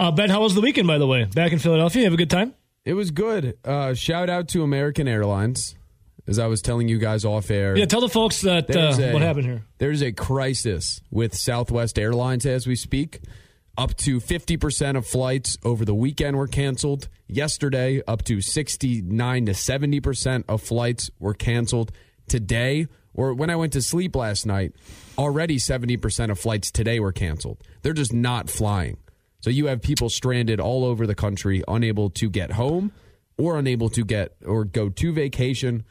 Uh, ben, how was the weekend, by the way? Back in Philadelphia, you have a good time? It was good. Uh, shout out to American Airlines, as I was telling you guys off air. Yeah, tell the folks that uh, a- what happened here. There's a crisis with Southwest Airlines as we speak. Up to 50% of flights over the weekend were canceled. Yesterday, up to 69 to 70% of flights were canceled. Today, or when I went to sleep last night, already 70% of flights today were canceled. They're just not flying. So you have people stranded all over the country, unable to get home or unable to get or go to vacation,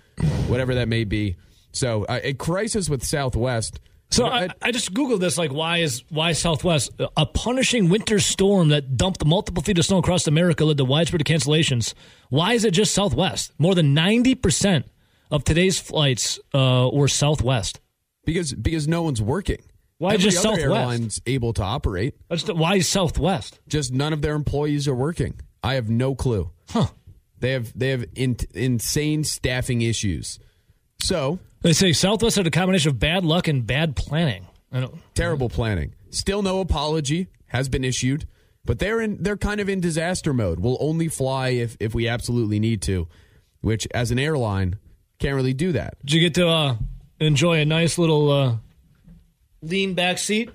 whatever that may be. So uh, a crisis with Southwest. So I, I just googled this. Like, why is why Southwest a punishing winter storm that dumped multiple feet of snow across America led to widespread cancellations? Why is it just Southwest? More than ninety percent of today's flights uh, were Southwest. because because no one's working. Why Every just Southwest? airline's able to operate. The, why is Southwest? Just none of their employees are working. I have no clue. Huh. They have they have in, insane staffing issues. So They say Southwest had a combination of bad luck and bad planning. I don't, terrible planning. Still no apology has been issued, but they're in they're kind of in disaster mode. We'll only fly if if we absolutely need to, which as an airline can't really do that. did you get to uh, enjoy a nice little uh, lean back seat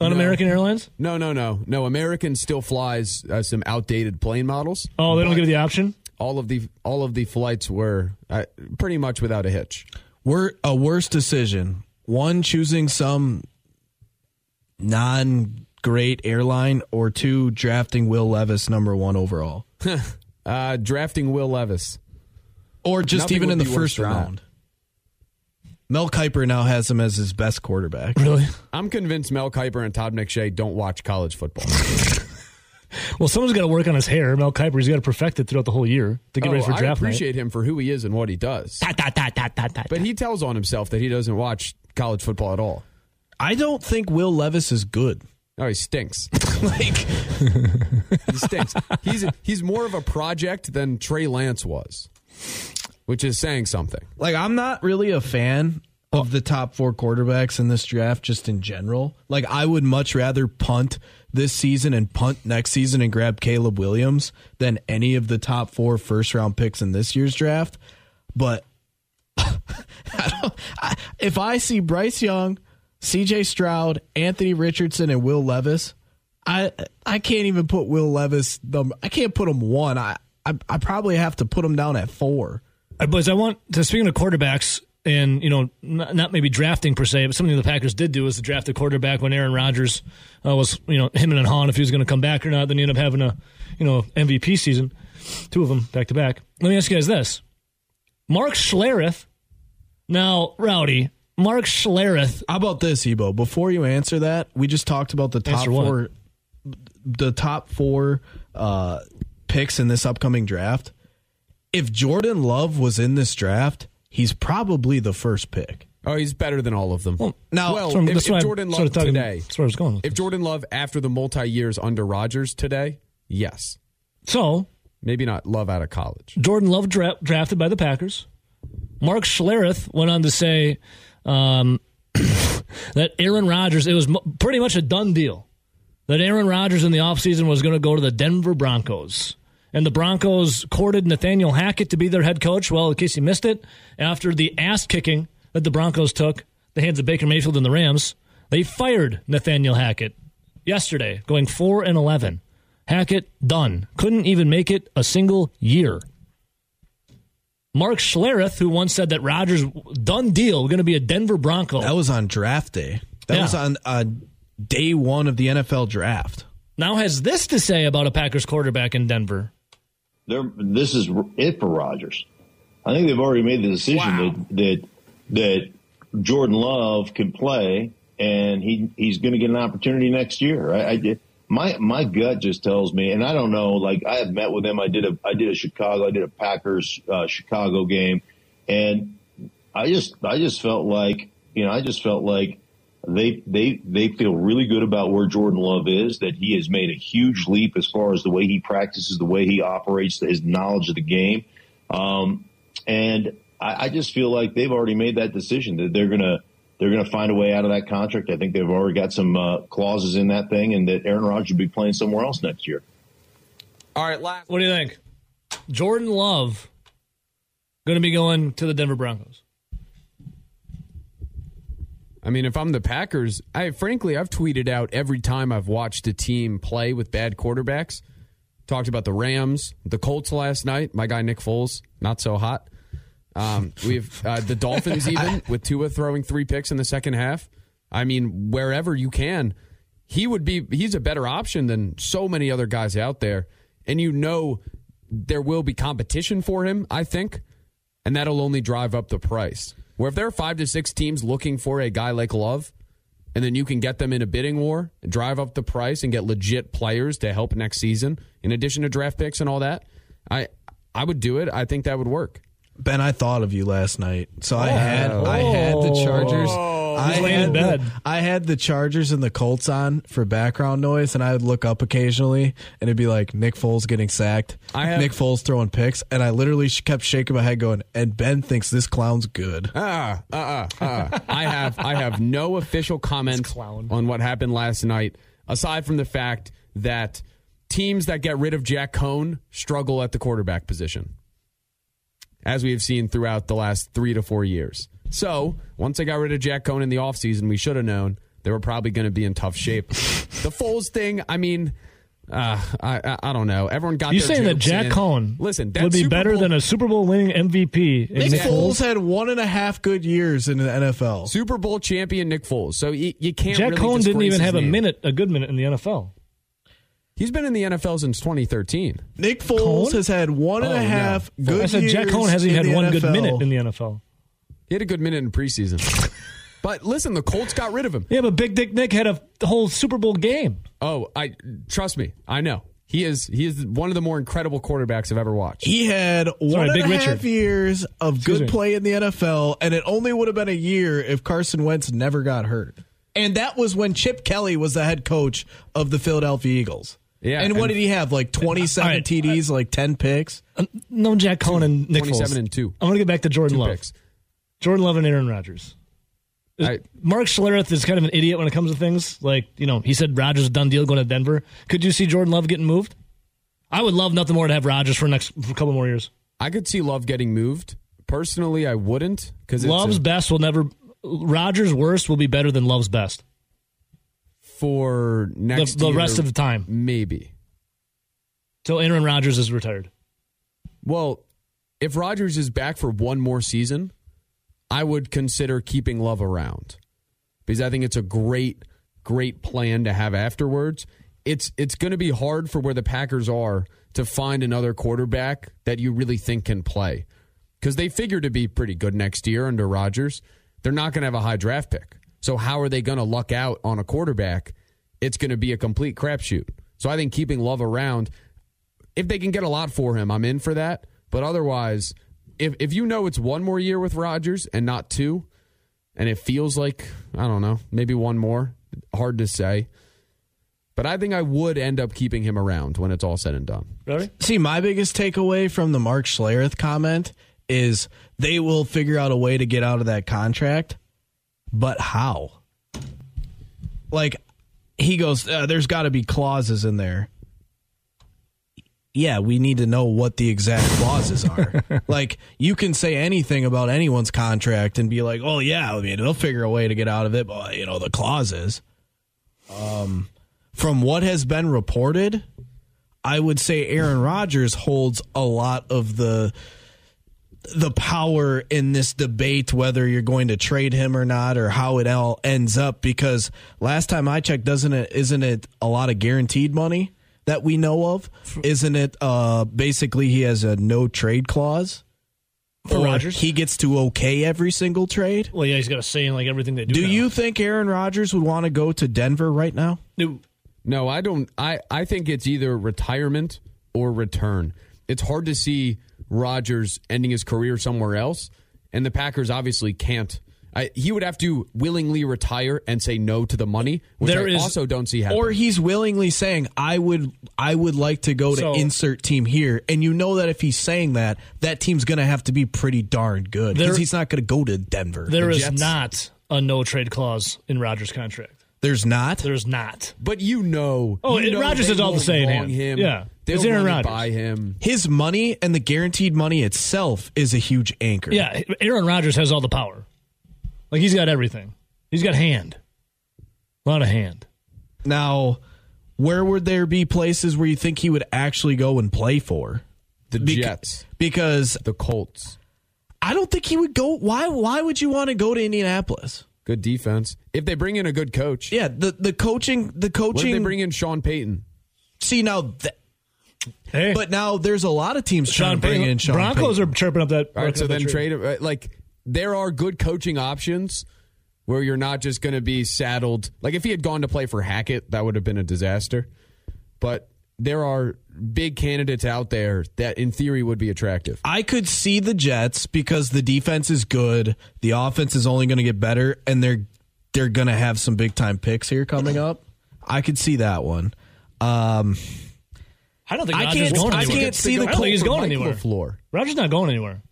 on No. American Airlines? No, no, no, no. American still flies uh, some outdated plane models. Oh, they don't give you the option. all of the all of the flights were uh, pretty much without a hitch. Wor- a worse decision. One, choosing some non great airline, or two, drafting Will Levis number one overall. Uh, drafting Will Levis. Or just Nothing even in the be worse first than that. round. Mel Kiper now has him as his best quarterback. Really? I'm convinced Mel Kiper and Todd McShay don't watch college football. Well, someone's got to work on his hair. Mel Kiper, he's got to perfect it throughout the whole year to get Oh, ready for I draft night. appreciate him for who he is and what he does. Ta, ta, ta, ta, ta, ta, But he tells on himself that he doesn't watch college football at all. I don't think Will Levis is good. Oh, he stinks. like, He stinks. he's he's more of a project than Trey Lance was, which is saying something. like I'm not really a fan of the top four quarterbacks in this draft, just in general. Like, I would much rather punt this season and punt next season and grab Caleb Williams than any of the top four first round picks in this year's draft. But I I, if I see Bryce Young, C.J. Stroud, Anthony Richardson, and Will Levis, I I can't even put Will Levis. I can't put him one. I I, I probably have to put him down at four. Uh, Boys, I want to speaking of quarterbacks and you know not, not maybe drafting per se, but something the Packers did do was to draft a quarterback when Aaron Rodgers uh, was you know him and Han if he was going to come back or not. Then you end up having a you know MVP season, two of them back to back. Let me ask you guys this: Mark Schlereth. Now, Rowdy, Mark Schlereth. How about this, Ebo? Before you answer that, we just talked about the top four, the top four uh, picks in this upcoming draft. If Jordan Love was in this draft, he's probably the first pick. Oh, he's better than all of them. now- well, That's what if, if what I'm Jordan sort Love of talking- today, that's where I was going with if Jordan Love after the multi years under Rodgers today, yes, So maybe not Love out of college. Jordan Love dra- drafted by the Packers. Mark Schlereth went on to say um, that Aaron Rodgers, it was m- pretty much a done deal. That Aaron Rodgers in the offseason was going to go to the Denver Broncos. And the Broncos courted Nathaniel Hackett to be their head coach. Well, in case you missed it, after the ass kicking that the Broncos took, the hands of Baker Mayfield and the Rams, they fired Nathaniel Hackett yesterday, going 4 and 11. Hackett done. Couldn't even make it a single year. Mark Schlereth, who once said that Rodgers done deal, going to be a Denver Bronco. That was on draft day. That Yeah. was on uh, day one of the NFL draft. now has this to say about a Packers quarterback in Denver. They're this is it for Rodgers. I think they've already made the decision that that that Jordan Love can play and he he's going to get an opportunity next year. I, I my my gut just tells me, and I don't know. Like I have met with him. I did a I did a Chicago. I did a Packers uh, Chicago game, and I just I just felt like you know I just felt like they they they feel really good about where Jordan Love is. That he has made a huge leap as far as the way he practices, the way he operates, his knowledge of the game, um, and I, I just feel like they've already made that decision that they're gonna they're going to find a way out of that contract. I think they've already got some uh, clauses in that thing, and that Aaron Rodgers will be playing somewhere else next year. All right, last. What do you think? Jordan Love going to be going to the Denver Broncos. I mean, if I'm the Packers, I frankly I've tweeted out every time I've watched a team play with bad quarterbacks. Talked about the Rams, the Colts last night. My guy Nick Foles, not so hot. Um, we've uh, the Dolphins even with Tua throwing three picks in the second half. I mean, wherever you can, he would be. He's a better option than so many other guys out there, and you know there will be competition for him. I think, and that'll only drive up the price. Where if there are five to six teams looking for a guy like Love, and then you can get them in a bidding war, drive up the price, and get legit players to help next season, in addition to draft picks and all that, I I would do it. I think that would work. Ben, I thought of you last night, so I had I had the oh. Chargers. Oh. I laying had in bed. The, I had the Chargers and the Colts on for background noise, and I would look up occasionally, and it'd be like Nick Foles getting sacked, I have- Nick Foles throwing picks, and I literally kept shaking my head, going, "And Ben thinks this clown's good." Ah, uh, uh, uh. I have I have no official comment on what happened last night, aside from the fact that teams that get rid of Jack Coan struggle at the quarterback position, as we have seen throughout the last three to four years. So once they got rid of Jack Coan in the offseason, we should have known they were probably going to be in tough shape. the Foles thing, I mean. Uh, I, I I don't know. Everyone got. You saying that Jack in. Coan Listen, that would be Super better Bowl- than a Super Bowl winning MVP? in Nick, Nick Foles Foles? had one and a half good years in the NFL. Super Bowl champion Nick Foles. So you, you can't. Jack really Coan didn't even his have a minute, a good minute in the NFL. He's been in the NFL since 2013. Nick Foles Coan? has had one and Oh, a no. good I said Jack years Coan hasn't had the one good minute in the NFL. He had a good minute in preseason. but listen, the Colts got rid of him. Yeah, but Big Dick Nick had a whole Super Bowl game. Oh, I trust me. I know. He is he is one of the more incredible quarterbacks I've ever watched. He had one and Big a half Richard. years of Excuse good me. play in the NFL, and it only would have been a year if Carson Wentz never got hurt. And that was when Chip Kelly was the head coach of the Philadelphia Eagles. Yeah, And what did he have? Like 27 All right. TDs, like 10 picks? Uh, no Jack Coan and Nick 27 Foles. and two. I'm going to get back to Jordan Two Love. picks. Jordan Love and Aaron Rodgers. I, Mark Schlereth is kind of an idiot when it comes to things. Like, you know, he said Rodgers done deal going to Denver. Could you see Jordan Love getting moved? I would love nothing more to have Rodgers for next for a couple more years. I could see Love getting moved. Personally, I wouldn't because Love's best will never. Rodgers' worst will be better than Love's best. for The, next the year, rest of the time maybe. till Aaron Rodgers is retired. Well, if Rodgers is back for one more season, I would consider keeping Love around because I think it's a great, great plan to have afterwards. It's it's going to be hard for where the Packers are to find another quarterback that you really think can play because they figure to be pretty good next year under Rodgers. They're not going to have a high draft pick, so how are they going to luck out on a quarterback? It's going to be a complete crapshoot. So I think keeping Love around if they can get a lot for him, I'm in for that. But otherwise, if if you know it's one more year with Rodgers and not two, and it feels like I don't know, maybe one more, hard to say. But I think I would end up keeping him around when it's all said and done. Ready? See, my biggest takeaway from the Mark Schlereth comment is they will figure out a way to get out of that contract, but how? Like, he goes, uh, there's got to be clauses in there. Yeah, we need to know what the exact clauses are. like, you can say anything about anyone's contract and be like, oh, yeah, I mean, they'll figure a way to get out of it, but, you know, the clauses. Um, from what has been reported, I would say Aaron Rodgers holds a lot of the the power in this debate whether you're going to trade him or not or how it all ends up because last time I checked doesn't it isn't it a lot of guaranteed money that we know of isn't it uh basically he has a no trade clause For Or Rodgers? he gets to okay every single trade Well, yeah, he's got a say in like everything they do. do now. you think Aaron Rodgers would want to go to Denver right now No. No, I don't. I, I think it's either retirement or return. It's hard to see Rodgers ending his career somewhere else, and the Packers obviously can't. I, he would have to willingly retire and say no to the money, which There I is- also don't see happening. or he's willingly saying I would I would like to go to insert team here and you know that if he's saying that that team's going to have to be pretty darn good cuz he's not going to go to Denver. There The is Jets? not a no trade clause in Rodgers' contract. There's not. There's not. But you know, Oh, you it- know Rodgers they has all the won't say in wrong hand. him. Yeah. they'll It's Aaron run Rodgers. by him. His money and the guaranteed money itself is a huge anchor. Yeah, Aaron Rodgers has all the power. Like he's got everything. He's got hand. A lot of hand. Now, where would there be places where you think he would actually go and play for? The Bec- Jets, Because the Colts, I don't think he would go. Why? Why would you want to go to Indianapolis? good defense. If they bring in a good coach, Yeah, the the coaching, the what if coaching. they bring in Sean Payton? see now, th- Hey, but now there's a lot of teams trying Sean to bring Payton, in Sean Broncos Payton. are chirping up that. All right, so then trade him. uh, Like there are good coaching options where you're not just going to be saddled. Like if he had gone to play for Hackett, that would have been a disaster. But there are big candidates out there that, in theory, would be attractive. I could see the Jets because the defense is good, the offense is only going to get better, and they're they're going to have some big time picks here coming up. I could see that one. Um, I don't think I Rodgers can't- is going I can't see the I don't think he's Colt or going Mike anywhere. LaFleur. Rodgers not going anywhere.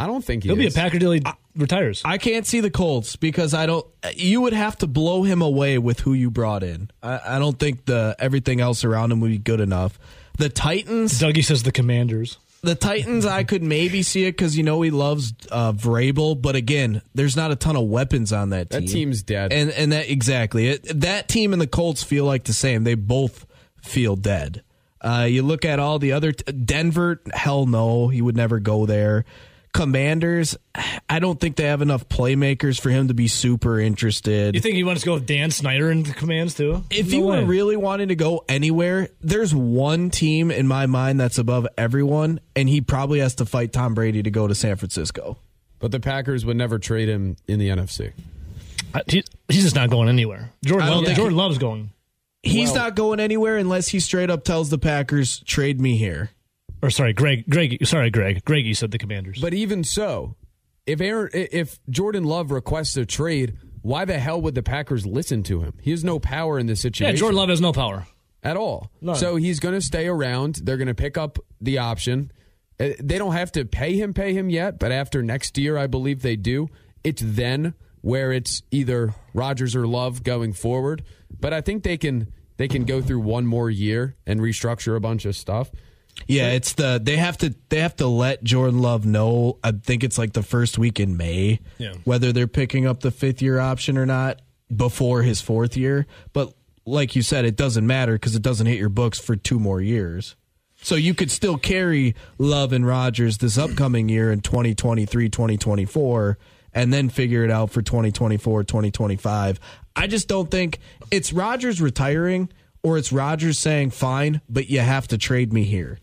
I don't think he He'll be a is. Packer till he retires. I can't see the Colts because I don't. You would have to blow him away with who you brought in. I, I don't think the everything else around him would be good enough. The Titans, Dougie says the Commanders. the Titans, I could maybe see it because you know he loves uh, Vrabel, but again, there's not a ton of weapons on that team. That team's dead. and and that exactly it, that team and the Colts feel like the same. They both feel dead. Uh, you look at all the other t- Denver. Hell no, he would never go there. Commanders, I don't think they have enough playmakers for him to be super interested. You think he wants to go with Dan Snyder in the commands too? if No you way. were really wanting to go anywhere, there's one team in my mind that's above everyone, and he probably has to fight Tom Brady to go to San Francisco. but the Packers would never trade him in the NFC. I- he, he's just not going anywhere. Jordan, I don't Love, think Jordan he- Love's going. He's Well- not going anywhere unless he straight up tells the Packers, "Trade me here." Or sorry, Greg. Greg. Sorry, Greg. Greggy said the Commanders. But even so, if Aaron, if Jordan Love requests a trade, why the hell would the Packers listen to him? He has no power in this situation. yeah, situation. Jordan Love has no power. at all. None. So he's going to stay around. They're going to pick up the option. Uh, They don't have to pay him, pay him yet, but after next year, I believe they do. It's then where it's either Rodgers or Love going forward. But I think they can they can go through one more year and restructure a bunch of stuff. Yeah, it's the they have to they have to let Jordan Love know. I think it's like the first week in May, Yeah. whether they're picking up the fifth year option or not before his fourth year. But like you said, it doesn't matter because it doesn't hit your books for two more years. So you could still carry Love and Rodgers this upcoming year in 2023, 2024, and then figure it out for 2024, 2025. I just don't think it's Rodgers retiring or it's Rodgers saying, fine, but you have to trade me here.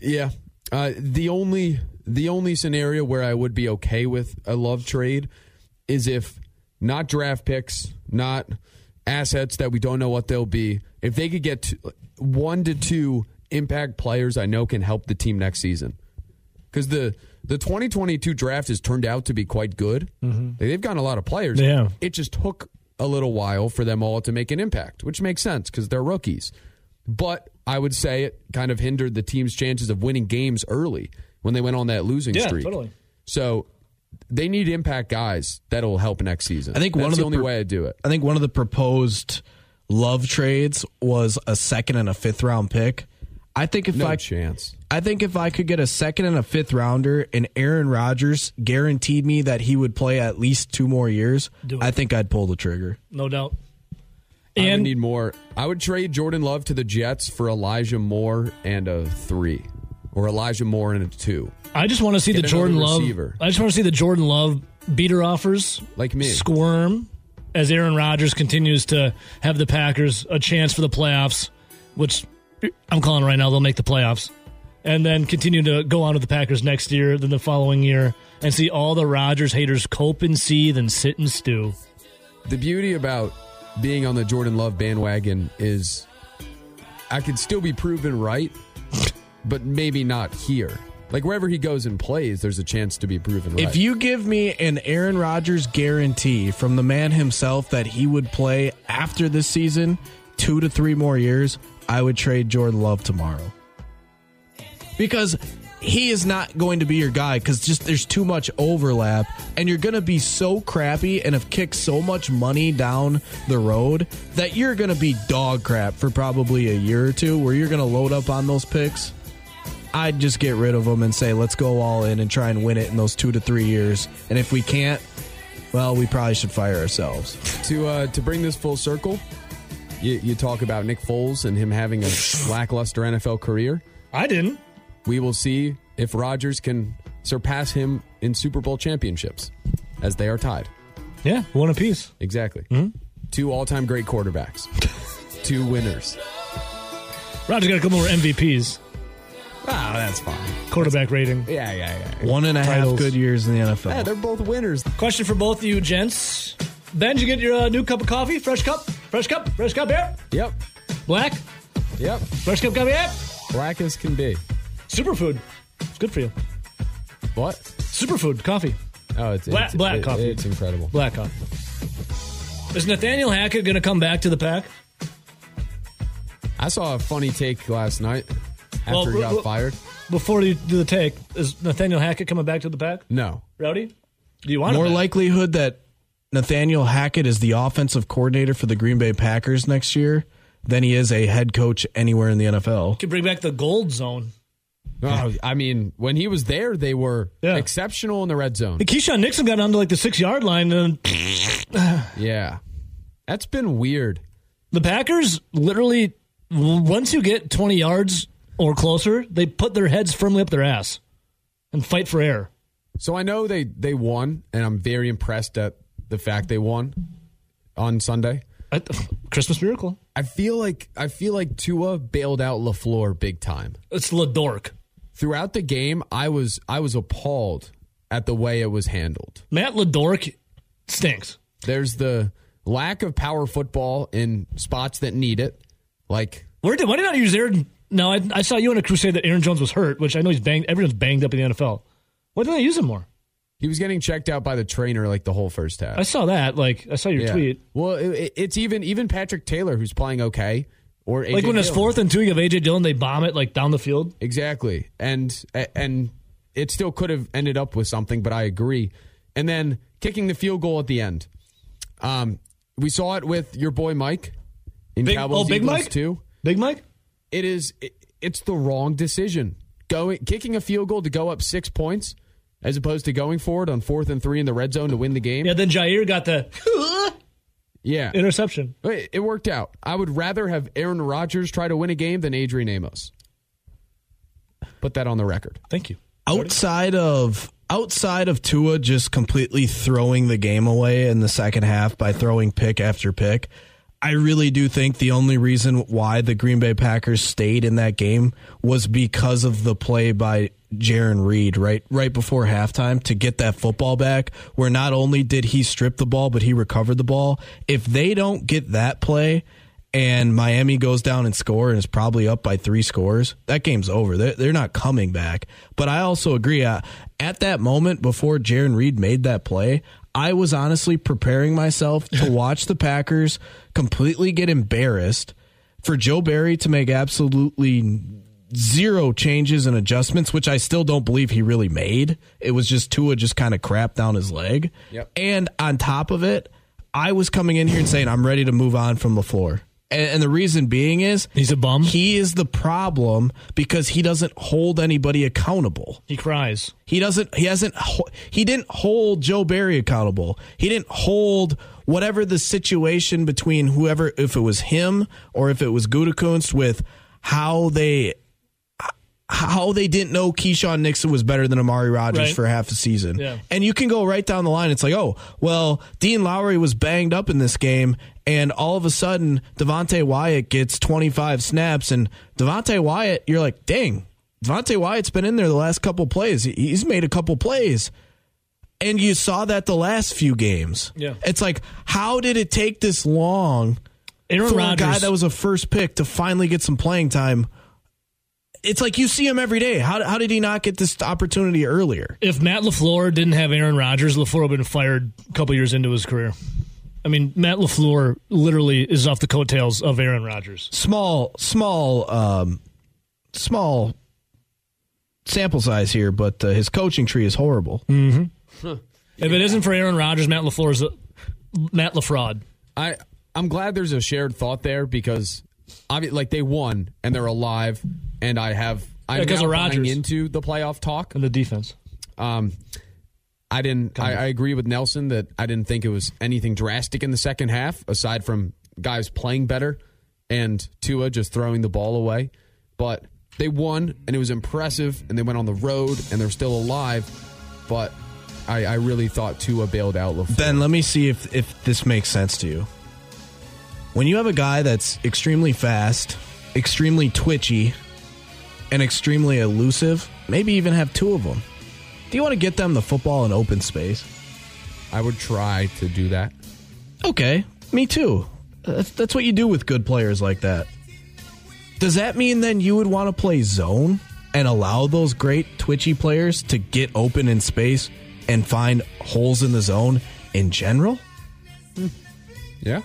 Yeah. Uh, the only the only scenario where I would be okay with a love trade is if not draft picks, not assets that we don't know what they'll be. If they could get to, one to two impact players, I know can help the team next season. Because the the 2022 draft has turned out to be quite good. They've gotten a lot of players. Yeah. It just took a little while for them all to make an impact, which makes sense because they're rookies. But I would say it kind of hindered the team's chances of winning games early when they went on that losing Yeah, streak. totally. So they need impact guys that'll help next season. I think That's one of the, the only pro- way I do it. I think one of the proposed love trades was a second and a fifth round pick. I think if No I chance. I think if I could get a second and a fifth rounder and Aaron Rodgers guaranteed me that he would play at least two more years, I think I'd pull the trigger. No doubt. I would And need more. I would trade Jordan Love to the Jets for Elijah Moore and a three, or Elijah Moore and a two, I just want to see Get the Jordan another Love. I just want to see the Jordan Love beater offers like me. squirm as Aaron Rodgers continues to have the Packers a chance for the playoffs, which I'm calling right now they'll make the playoffs, and then continue to go on with the Packers next year, then the following year, and see all the Rodgers haters cope and seethe and sit and stew. The beauty about being on the Jordan Love bandwagon is I could still be proven right, but maybe not here. Like wherever he goes and plays, there's a chance to be proven right. If you give me an Aaron Rodgers guarantee from the man himself that he would play after this season, two to three more years, I would trade Jordan Love tomorrow. Because he is not going to be your guy because just there's too much overlap, and you're going to be so crappy and have kicked so much money down the road that you're going to be dog crap for probably a year or two, where you're going to load up on those picks. I'd just get rid of them and say, let's go all in and try and win it in those two to three years. And if we can't, well, we probably should fire ourselves. To uh, to bring this full circle, you, you talk about Nick Foles and him having a lackluster NFL career. I didn't. We will see if Rodgers can surpass him in Super Bowl championships, as they are tied. Yeah, one apiece. Exactly. Two all time great quarterbacks, two winners. Roger's got a couple more MVPs. Ah, that's fine. Quarterback rating. Yeah, yeah, yeah. One and a half Titles. good years in the NFL. Yeah, they're both winners. Question for both of you gents. Ben, did you get your uh, new cup of coffee? Fresh cup? Fresh cup? Fresh cup, here? Yep, Black? yep. Fresh cup coffee, yeah? Black as can be. Superfood. It's good for you. What? Superfood coffee. Oh, it's Black- it's, black it- coffee. It's incredible. Black coffee. Is Nathaniel Hackett going to come back to the pack? I saw a funny take last night after Well, he got w- w- fired. Before you do the take, is Nathaniel Hackett coming back to the pack? No, Rowdy? Do you want More him likelihood that Nathaniel Hackett is the offensive coordinator for the Green Bay Packers next year than he is a head coach anywhere in the NFL. Could bring back the gold zone. Oh, I mean, when he was there, they were Yeah. exceptional in the red zone. Keisean Nixon got onto like the six yard line, and Yeah, that's been weird. the Packers literally, once you get 20 yards or closer, they put their heads firmly up their ass and fight for air. So I know they they won, and I'm very impressed at the fact they won on Sunday. I, Christmas miracle. I feel like I feel like Tua bailed out Lafleur big time. It's Ladork. Throughout the game, I was I was appalled at the way it was handled. Matt Ladork stinks. There's the lack of power football in spots that need it, like Where did why did I use Aaron? No, I, I saw you on a crusade that Aaron Jones was hurt, which I know he's banged. Everyone's banged up in the NFL. Why didn't I use him more? He was getting checked out by the trainer like the whole first half. I saw that. Like I saw your Yeah. tweet. Well, it, it's even even Patrick Taylor who's playing okay, or AJ Like when it's Dillon. fourth and two, you have AJ Dillon, they bomb it like down the field. exactly, and and it still could have ended up with something, but I agree. And then kicking the field goal at the end, um, we saw it with your boy Mike in Big, Cowboys oh, Big Eagles Mike too. Big Mike. It is it, it's the wrong decision. Going kicking a field goal to go up six points, as opposed to going for it on fourth and three in the red zone to win the game. Yeah, then Jaire got the yeah. interception. It it worked out. I would rather have Aaron Rodgers try to win a game than Adrian Amos. Put that on the record. Thank you. outside of outside of Tua just completely throwing the game away in the second half by throwing pick after pick, I really do think the only reason why the Green Bay Packers stayed in that game was because of the play by Jarran Reed right right before halftime to get that football back where not only did he strip the ball but he recovered the ball. If they don't get that play and Miami goes down and score and is probably up by three scores, that game's over. They're, they're not coming back. But I also agree. Uh, at that moment before Jarran Reed made that play, I was honestly preparing myself to watch the Packers completely get embarrassed for Joe Barry to make absolutely zero changes and adjustments, which I still don't believe he really made. It was just Tua just kind of crap down his leg. Yep. And on top of it, I was coming in here and saying I'm ready to move on from LaFleur. And, and the reason being is He's a bum. he is the problem because he doesn't hold anybody accountable. He cries. He doesn't. He hasn't. He didn't hold Joe Barry accountable. He didn't hold whatever the situation between whoever, if it was him or if it was Gutekunst, with how they how they didn't know Keisean Nixon was better than Amari Rodgers Right. for half a season. Yeah. And you can go right down the line. It's like, oh, well, Dean Lowry was banged up in this game, and all of a sudden, Devonte Wyatt gets 25 snaps, and Devonte Wyatt, you're like, dang, Devonte Wyatt's been in there the last couple plays. He's made a couple plays. And you saw that the last few games. Yeah. It's like, how did it take this long Aaron for a guy that was a first pick to finally get some playing time? It's like you see him every day. How, how did he not get this opportunity earlier? if Matt LaFleur didn't have Aaron Rodgers, LaFleur would have been fired a couple years into his career. I mean, Matt LaFleur literally is off the coattails of Aaron Rodgers. Small, small, um, small sample size here, but uh, his coaching tree is horrible. If it isn't for Aaron Rodgers, Matt LaFleur's a, Matt LaFraud. I I'm glad there's a shared thought there because obvi- like they won and they're alive and I have I'm Yeah, 'cause now of buying Rodgers. into the playoff talk. And the defense. Um, I didn't. I, I agree with Nelson that I didn't think it was anything drastic in the second half, aside from guys playing better and Tua just throwing the ball away. But they won, and it was impressive, and they went on the road, and they're still alive. But I, I really thought Tua bailed out. LaFleur. Ben, let me see if if this makes sense to you. When you have a guy that's extremely fast, extremely twitchy, and extremely elusive, maybe even have two of them. Do you want to get them the football in open space? I would try to do that. Okay, me too. That's, that's what you do with good players like that. Does that mean then you would want to play zone and allow those great twitchy players to get open in space and find holes in the zone in general? Hmm. Yeah,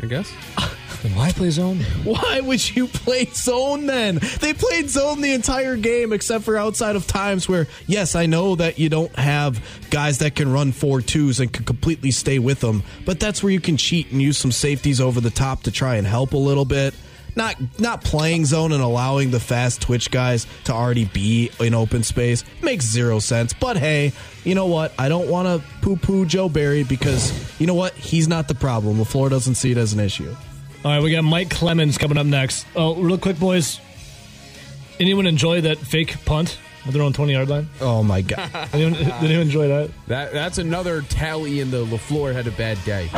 I guess. Why play zone? Why would you play zone then? They played zone the entire game except for outside of times where, yes, I know that you don't have guys that can run four twos and can completely stay with them, but that's where you can cheat and use some safeties over the top to try and help a little bit. Not not playing zone and allowing the fast twitch guys to already be in open space makes zero sense. But hey, you know what? I don't want to poo poo Joe Barry because you know what? He's not the problem. LaFleur doesn't see it as an issue. All right, we got Mike Clemens coming up next. Oh, real quick, boys. Anyone enjoy that fake punt at their own 20 yard line? Oh my god. Anyone, did anyone enjoy that? That that's another tally in the Lafleur had a bad day.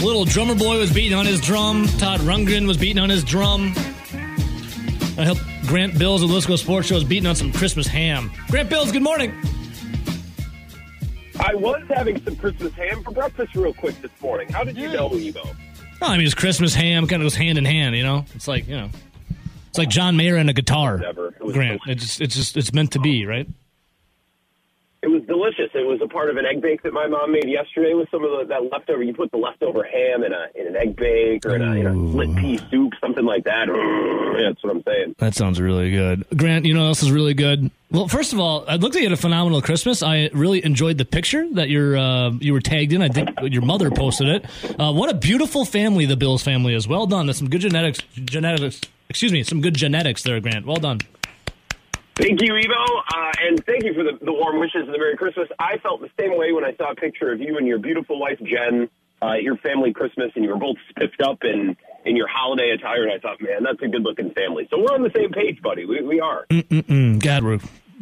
Little drummer boy was beating on his drum. Todd Rundgren was beating on his drum. I helped Grant Bills of the Wisco Sports Show is beating on some Christmas ham. Grant Bills, good morning. I was having some Christmas ham for breakfast real quick this morning. How did you know, Evo? Oh, I mean, it's Christmas ham kind of goes hand in hand, you know? It's like, you know, it's like John Mayer and a guitar. Never. Grant, it's just, it's just, it's meant to be, right? It was delicious. It was a part of an egg bake that my mom made yesterday with some of the, that leftover. You put the leftover ham in a in an egg bake or in a, in a split pea soup, something like that. Yeah, that's what I'm saying. That sounds really good. Grant, you know what else is really good? Well, first of all, it looked like you had a phenomenal Christmas. I really enjoyed the picture that you're, uh, you were tagged in. I think your mother posted it. Uh, what a beautiful family the Bills family is. Well done. That's some good genetics. Genetics. Excuse me, some good genetics there, Grant. Well done. Thank you, Evo, uh, and thank you for the, the warm wishes and the Merry Christmas. I felt the same way when I saw a picture of you and your beautiful wife Jen, uh, your family Christmas, and you were both spiffed up in in your holiday attire. And I thought, man, that's a good looking family. So we're on the same page, buddy. We, we are. Mm, God, we're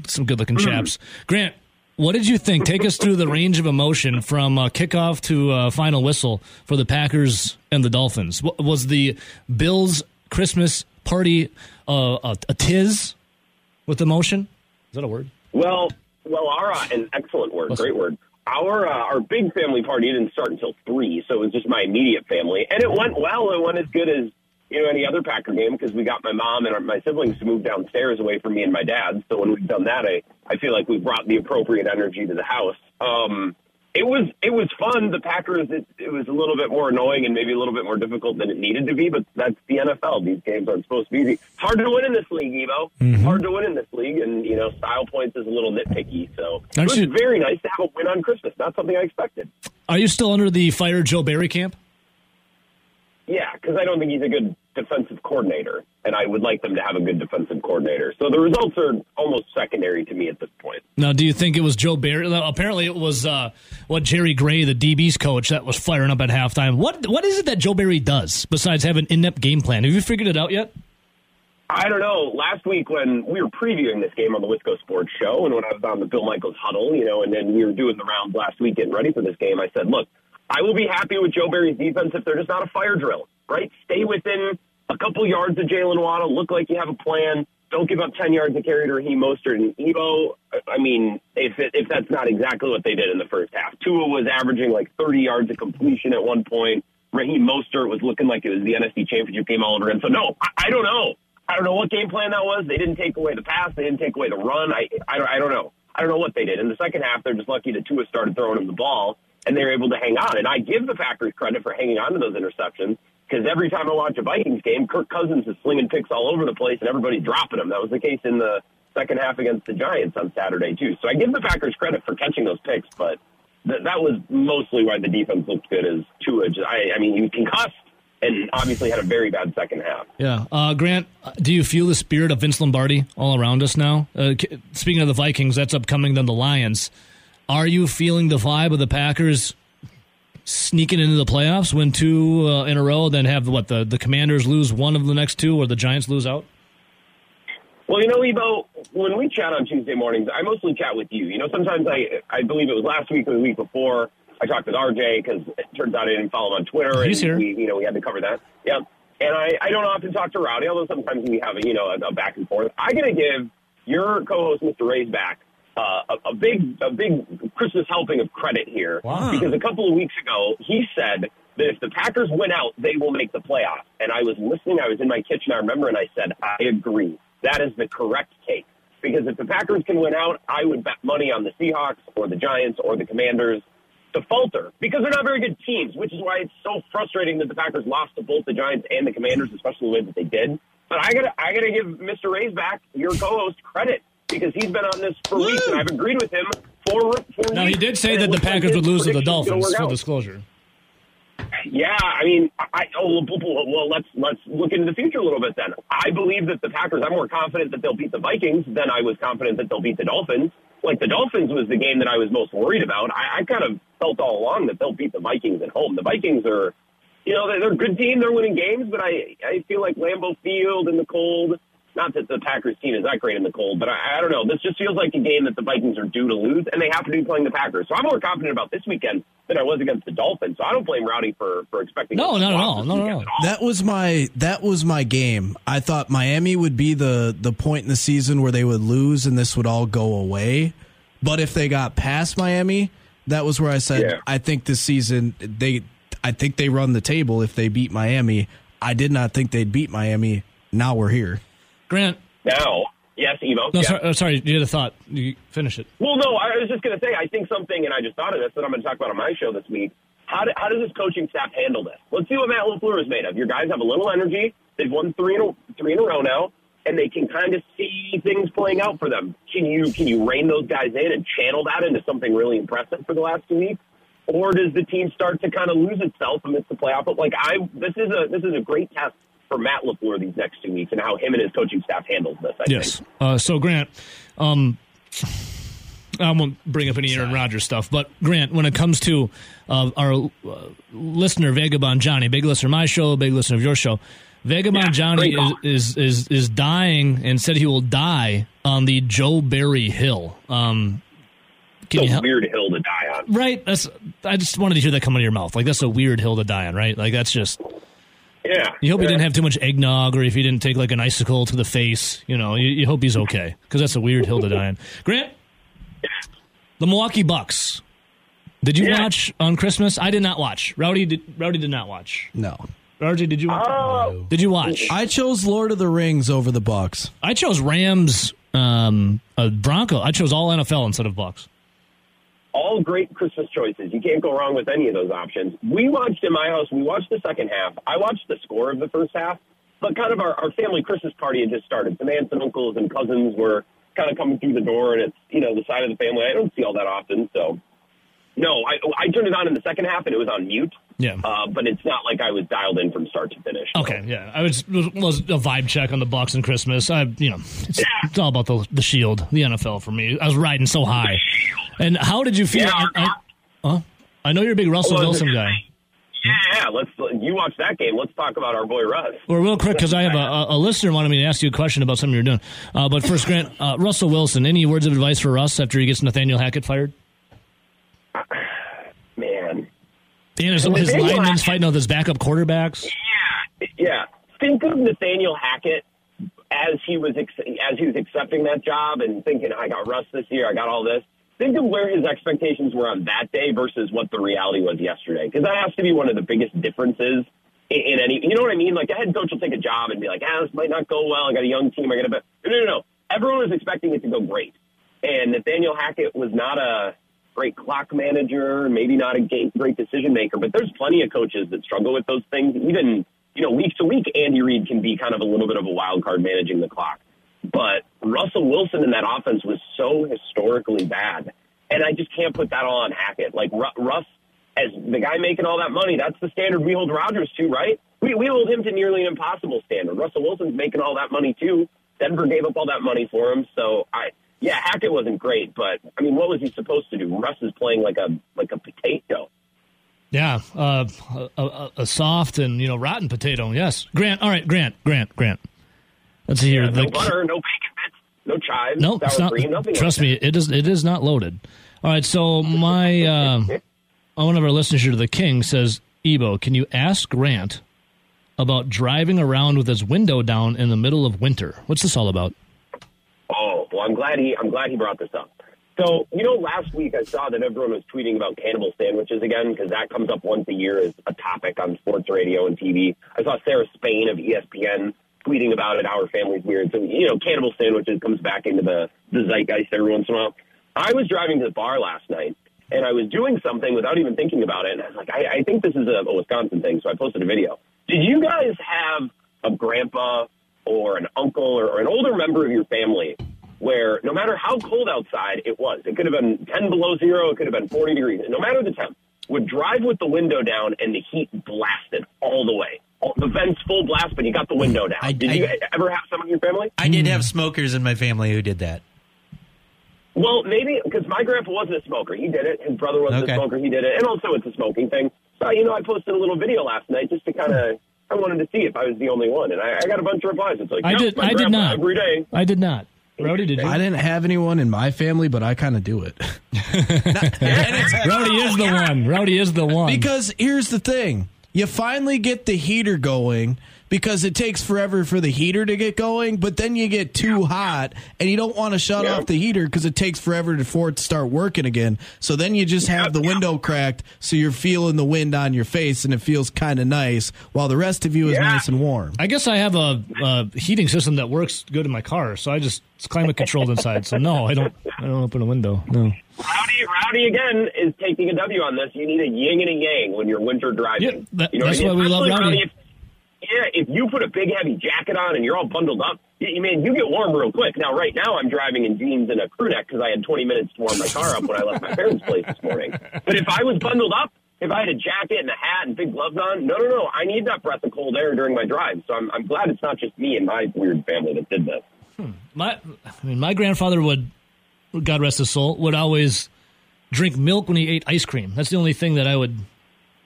some good looking chaps. Grant, what did you think? Take us through the range of emotion from uh, kickoff to uh, final whistle for the Packers and the Dolphins. What, was the Bills Christmas party uh, a, a tiz with emotion? Is that a word? Well, well, our uh, an excellent word, great word. Our uh, our big family party didn't start until three, so it was just my immediate family, and it went well. It went as good as you know any other Packer game because we got my mom and our, my siblings to move downstairs away from me and my dad. So when we've done that, I I feel like we brought the appropriate energy to the house. Um, it was it was fun. The Packers it, it was a little bit more annoying and maybe a little bit more difficult than it needed to be, but that's the NFL. These games aren't supposed to be easy. It's hard to win in this league, Evo. It's hard to win in this league, and you know style points is a little nitpicky. So it Aren't was very nice to have a win on Christmas. Not something I expected. Are you still under the fire Joe Barry camp? Yeah, because I don't think he's a good defensive coordinator, and I would like them to have a good defensive coordinator. So the results are almost secondary to me at this point. Now, do you think it was Joe Barry? Apparently, it was uh, what Jerry Gray, the DB's coach, that was firing up at halftime. What What is it that Joe Barry does besides have an in-depth game plan? Have you figured it out yet? I don't know. Last week when we were previewing this game on the Wisco Sports Show, and when I was on the Bill Michaels huddle, you know, and then we were doing the rounds last week getting ready for this game, I said, look, I will be happy with Joe Barry's defense if they're just not a fire drill, right? Stay within a couple yards of Jaylen Waddle. Look like you have a plan. Don't give up 10 yards of carry to Raheem Mostert and Evo. I mean, if it, if that's not exactly what they did in the first half. Tua was averaging like 30 yards of completion at one point. Raheem Mostert was looking like it was the NFC Championship game all over again. So, no, I, I don't know. I don't know what game plan that was. They didn't take away the pass. They didn't take away the run. I, I, don't, I don't know. I don't know what they did. In the second half, they're just lucky that Tua started throwing him the ball, and they were able to hang on. And I give the Packers credit for hanging on to those interceptions because every time I watch a Vikings game, Kirk Cousins is slinging picks all over the place, and everybody's dropping them. That was the case in the second half against the Giants on Saturday too. So I give the Packers credit for catching those picks, but th- that was mostly why the defense looked good. Is Tua? I, I mean, he was concussed and obviously had a very bad second half. Yeah, uh, Grant, do you feel the spirit of Vince Lombardi all around us now? Uh, speaking of the Vikings, that's upcoming. Then the Lions. Are you feeling the vibe of the Packers sneaking into the playoffs, win two uh, in a row, then have what the the Commanders lose one of the next two, or the Giants lose out? Well, you know, Ebo, when we chat on Tuesday mornings, I mostly chat with you. You know, sometimes I I believe it was last week or the week before. I talked with RJ because it turns out I didn't follow him on Twitter. He's and here. We, you know, we had to cover that. Yeah. And I, I don't often talk to Rowdy, although sometimes we have a, you know, a, a back and forth. I got to give your co-host, Mr. Raisback, uh, a, a big, a big Christmas helping of credit here. Wow. Because a couple of weeks ago, he said that if the Packers win out, they will make the playoffs. And I was listening. I was in my kitchen. I remember, and I said, I agree. That is the correct take. Because if the Packers can win out, I would bet money on the Seahawks or the Giants or the Commanders to falter because they're not very good teams, which is why it's so frustrating that the Packers lost to both the Giants and the Commanders, especially the way that they did. But I gotta, I gotta give Mr. Raisback, your co-host, credit because he's been on this for weeks, and I've agreed with him for. for Now he did say that the looks like Packers would lose to the Dolphins. work Full disclosure. Yeah, I mean, I oh well, well, let's let's look into the future a little bit. Then I believe that the Packers. I'm more confident that they'll beat the Vikings than I was confident that they'll beat the Dolphins. Like the Dolphins was the game that I was most worried about. I, I kind of felt all along that they'll beat the Vikings at home. The Vikings are, you know, they're, they're a good team. They're winning games, but I I feel like Lambeau Field in the cold. Not that the Packers team is that great in the cold, but I, I don't know. This just feels like a game that the Vikings are due to lose, and they happen to be playing the Packers. So I'm more confident about this weekend than I was against the Dolphins. So I don't blame Rowdy for for expecting. No, them to not at all. No, no, no. at all. That was my that was my game. I thought Miami would be the the point in the season where they would lose and this would all go away. But if they got past Miami, that was where I said Yeah. I think this season they I think they run the table if they beat Miami. I did not think they'd beat Miami. Now we're here. Grant. Now, yes, Evo. No, yes. sorry, uh, sorry. You had a thought. You finish it. Well, no, I was just going to say, I think something, and I just thought of this that I'm going to talk about on my show this week. How, do, how does this coaching staff handle this? Let's see what Matt LaFleur is made of. Your guys have a little energy. They've won three in a, three in a row now, and they can kind of see things playing out for them. Can you can you rein those guys in and channel that into something really impressive for the last two weeks? Or does the team start to kind of lose itself amidst the playoff? But like I, this is a this is a great test for Matt LaFleur these next two weeks and how him and his coaching staff handles this. I Yes. think. Uh, so Grant, um, I won't bring up any Aaron Rodgers stuff, but Grant, when it comes to uh, our uh, listener Vagabond Johnny, big listener of my show, big listener of your show, Vagabond Yeah, Johnny is, is is is dying and said he will die on the Joe Barry Hill. Um, can It's you a help? weird hill to die on. Right. That's. I just wanted to hear that come out of your mouth. Like that's a weird hill to die on, right? Like that's just. Yeah. You hope he didn't have too much eggnog, or if he didn't take like an icicle to the face. You know, you, you hope he's okay because that's a weird hill to die on. Grant, the Milwaukee Bucks. Did you Yeah. watch on Christmas? I did not watch. Rowdy did. Rowdy did not watch. No. RJ, did you? watch? Oh, Did you watch? I chose Lord of the Rings over the Bucks. I chose Rams, um, uh, Bronco. I chose all NFL instead of Bucks. All great Christmas choices. You can't go wrong with any of those options. We watched in my house, we watched the second half. I watched the score of the first half, but kind of our, our family Christmas party had just started. Some aunts and uncles and cousins were kind of coming through the door, and it's, you know, the side of the family I don't see all that often. So, no, I, I turned it on in the second half, and it was on mute. Yeah. Uh, but it's not like I was dialed in from start to finish. Okay, yeah, I was was, a vibe check on the Bucks and Christmas. I, you know, it's, it's all about the the Shield, the NFL for me. I was riding so high. And how did you feel? Yeah. I, I? I know you're a big Russell Well, Wilson guy. Yeah, yeah. Let's you watch that game. Let's talk about our boy Russ. Well, real quick, because I have a, a, a listener wanted me to ask you a question about something you're doing. Uh, but first, Grant, uh, Russell Wilson, any words of advice for Russ after he gets Nathaniel Hackett fired? Man, And his, his linemen's Hackett- fighting with his backup quarterbacks. Yeah, yeah. think of Nathaniel Hackett as he was ex- as he was accepting that job and thinking, "I got Russ this year, I got all this." Think of where his expectations were on that day versus what the reality was yesterday, because that has to be one of the biggest differences in, in any. You know what I mean? Like a head coach will take a job and be like, "Ah, this might not go well. I got a young team. I got to bet." No, no, no. Everyone was expecting it to go great, and Nathaniel Hackett was not a great clock manager, maybe not a great decision maker, but there's plenty of coaches that struggle with those things. Even, you know, week to week, Andy Reid can be kind of a little bit of a wild card managing the clock. But Russell Wilson in that offense was so historically bad, and I just can't put that all on Hackett. Like Russ, as the guy making all that money, that's the standard we hold Rodgers to, right? We we hold him to nearly an impossible standard. Russell Wilson's making all that money too. Denver gave up all that money for him, so I yeah, Hackett wasn't great, but I mean, what was he supposed to do? Russ is playing like a like a potato. Yeah, uh, a, a, soft and you know rotten potato. Yes, Grant. All right, Grant. Grant. Grant. Let's see here. Yeah, no butter, no bacon bits, no chives, no, sour not, cream, nothing. Trust like me, it is. It is not loaded. All right, so my uh, one of our listeners here to the King says, "Ebo, can you ask Grant about driving around with his window down in the middle of winter? What's this all about?" I'm glad he I'm glad he brought this up. So, you know, last week I saw that everyone was tweeting about cannibal sandwiches again because that comes up once a year as a topic on sports radio and TV. I saw Sarah Spain of ESPN tweeting about it. Our family's weird, so you know, cannibal sandwiches comes back into the the zeitgeist every once in a while. I was driving to the bar last night and I was doing something without even thinking about it, and I was like, I, I think this is a, a Wisconsin thing, so I posted a video. Did you guys have a grandpa or an uncle or, or an older member of your family where no matter how cold outside it was, it could have been 10 below zero, it could have been 40 degrees, no matter the temp, would drive with the window down and the heat blasted all the way. All, the vents full blast, but you got the window down. I- did I- you ever have someone in your family? I did have smokers in my family who did that. Well, maybe because my grandpa wasn't a smoker. He did it. His brother wasn't Okay. a smoker. He did it. And also, it's a smoking thing. So, you know, I posted a little video last night just to kind of, I wanted to see if I was the only one. And I, I got a bunch of replies. It's like, I yep, did. my I did not. Every day. I did not. Rowdy, did you? I didn't have anyone in my family, but I kind of do it. Rowdy is the one. Rowdy is the one. Because here's the thing you finally get the heater going because it takes forever for the heater to get going, but then you get too hot and you don't want to shut Yeah. off the heater because it takes forever to- for it to start working again. So then you just have the window cracked so you're feeling the wind on your face and it feels kind of nice while the rest of you is Yeah. nice and warm. I guess I have a, a heating system that works good in my car, so I just it's climate controlled inside. So no, I don't. I don't open a window. No. Rowdy, Rowdy again is taking a W on this. You need a yin and a yang when you're winter driving. Yeah, that- you know that's what I mean? why we love Especially, Rowdy. If, yeah, if you put a big heavy jacket on and you're all bundled up, you, you mean you get warm real quick. Now, right now, I'm driving in jeans and a crew neck because I had 20 minutes to warm my car up when I left my parents' place this morning. But if I was bundled up, if I had a jacket and a hat and big gloves on, no, no, no, I need that breath of cold air during my drive. So I'm, I'm glad it's not just me and my weird family that did this. Hmm. My, I mean, my grandfather would, God rest his soul, would always drink milk when he ate ice cream. That's the only thing that I would,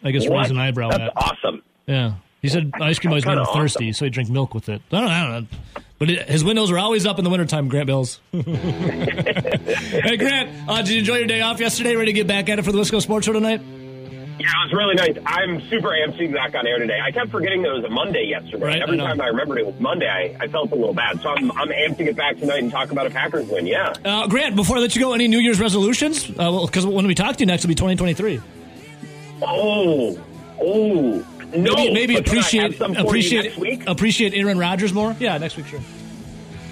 I guess, What? raise an eyebrow That's at. awesome. Yeah. He said ice cream always made him Kinda thirsty, so he'd drink milk with it. I don't, I don't know. But it, his windows are always up in the wintertime, Grant Bills. hey, Grant, uh, did you enjoy your day off yesterday? Ready to get back at it for the Wisco Sports Show tonight? Yeah, it was really nice. I'm super amped to be back on air today. I kept forgetting that it was a Monday yesterday. Right, Every I time I remembered it was Monday, I, I felt a little bad. So I'm, I'm amped to get back tonight and talk about a Packers win. Yeah. Uh, Grant, before I let you go, any New Year's resolutions? Because when we talk to you next, it'll be 2023. Oh, oh. No, maybe maybe but can I have appreciate some for you appreciate next week. appreciate Aaron Rodgers more. Yeah, next week, sure.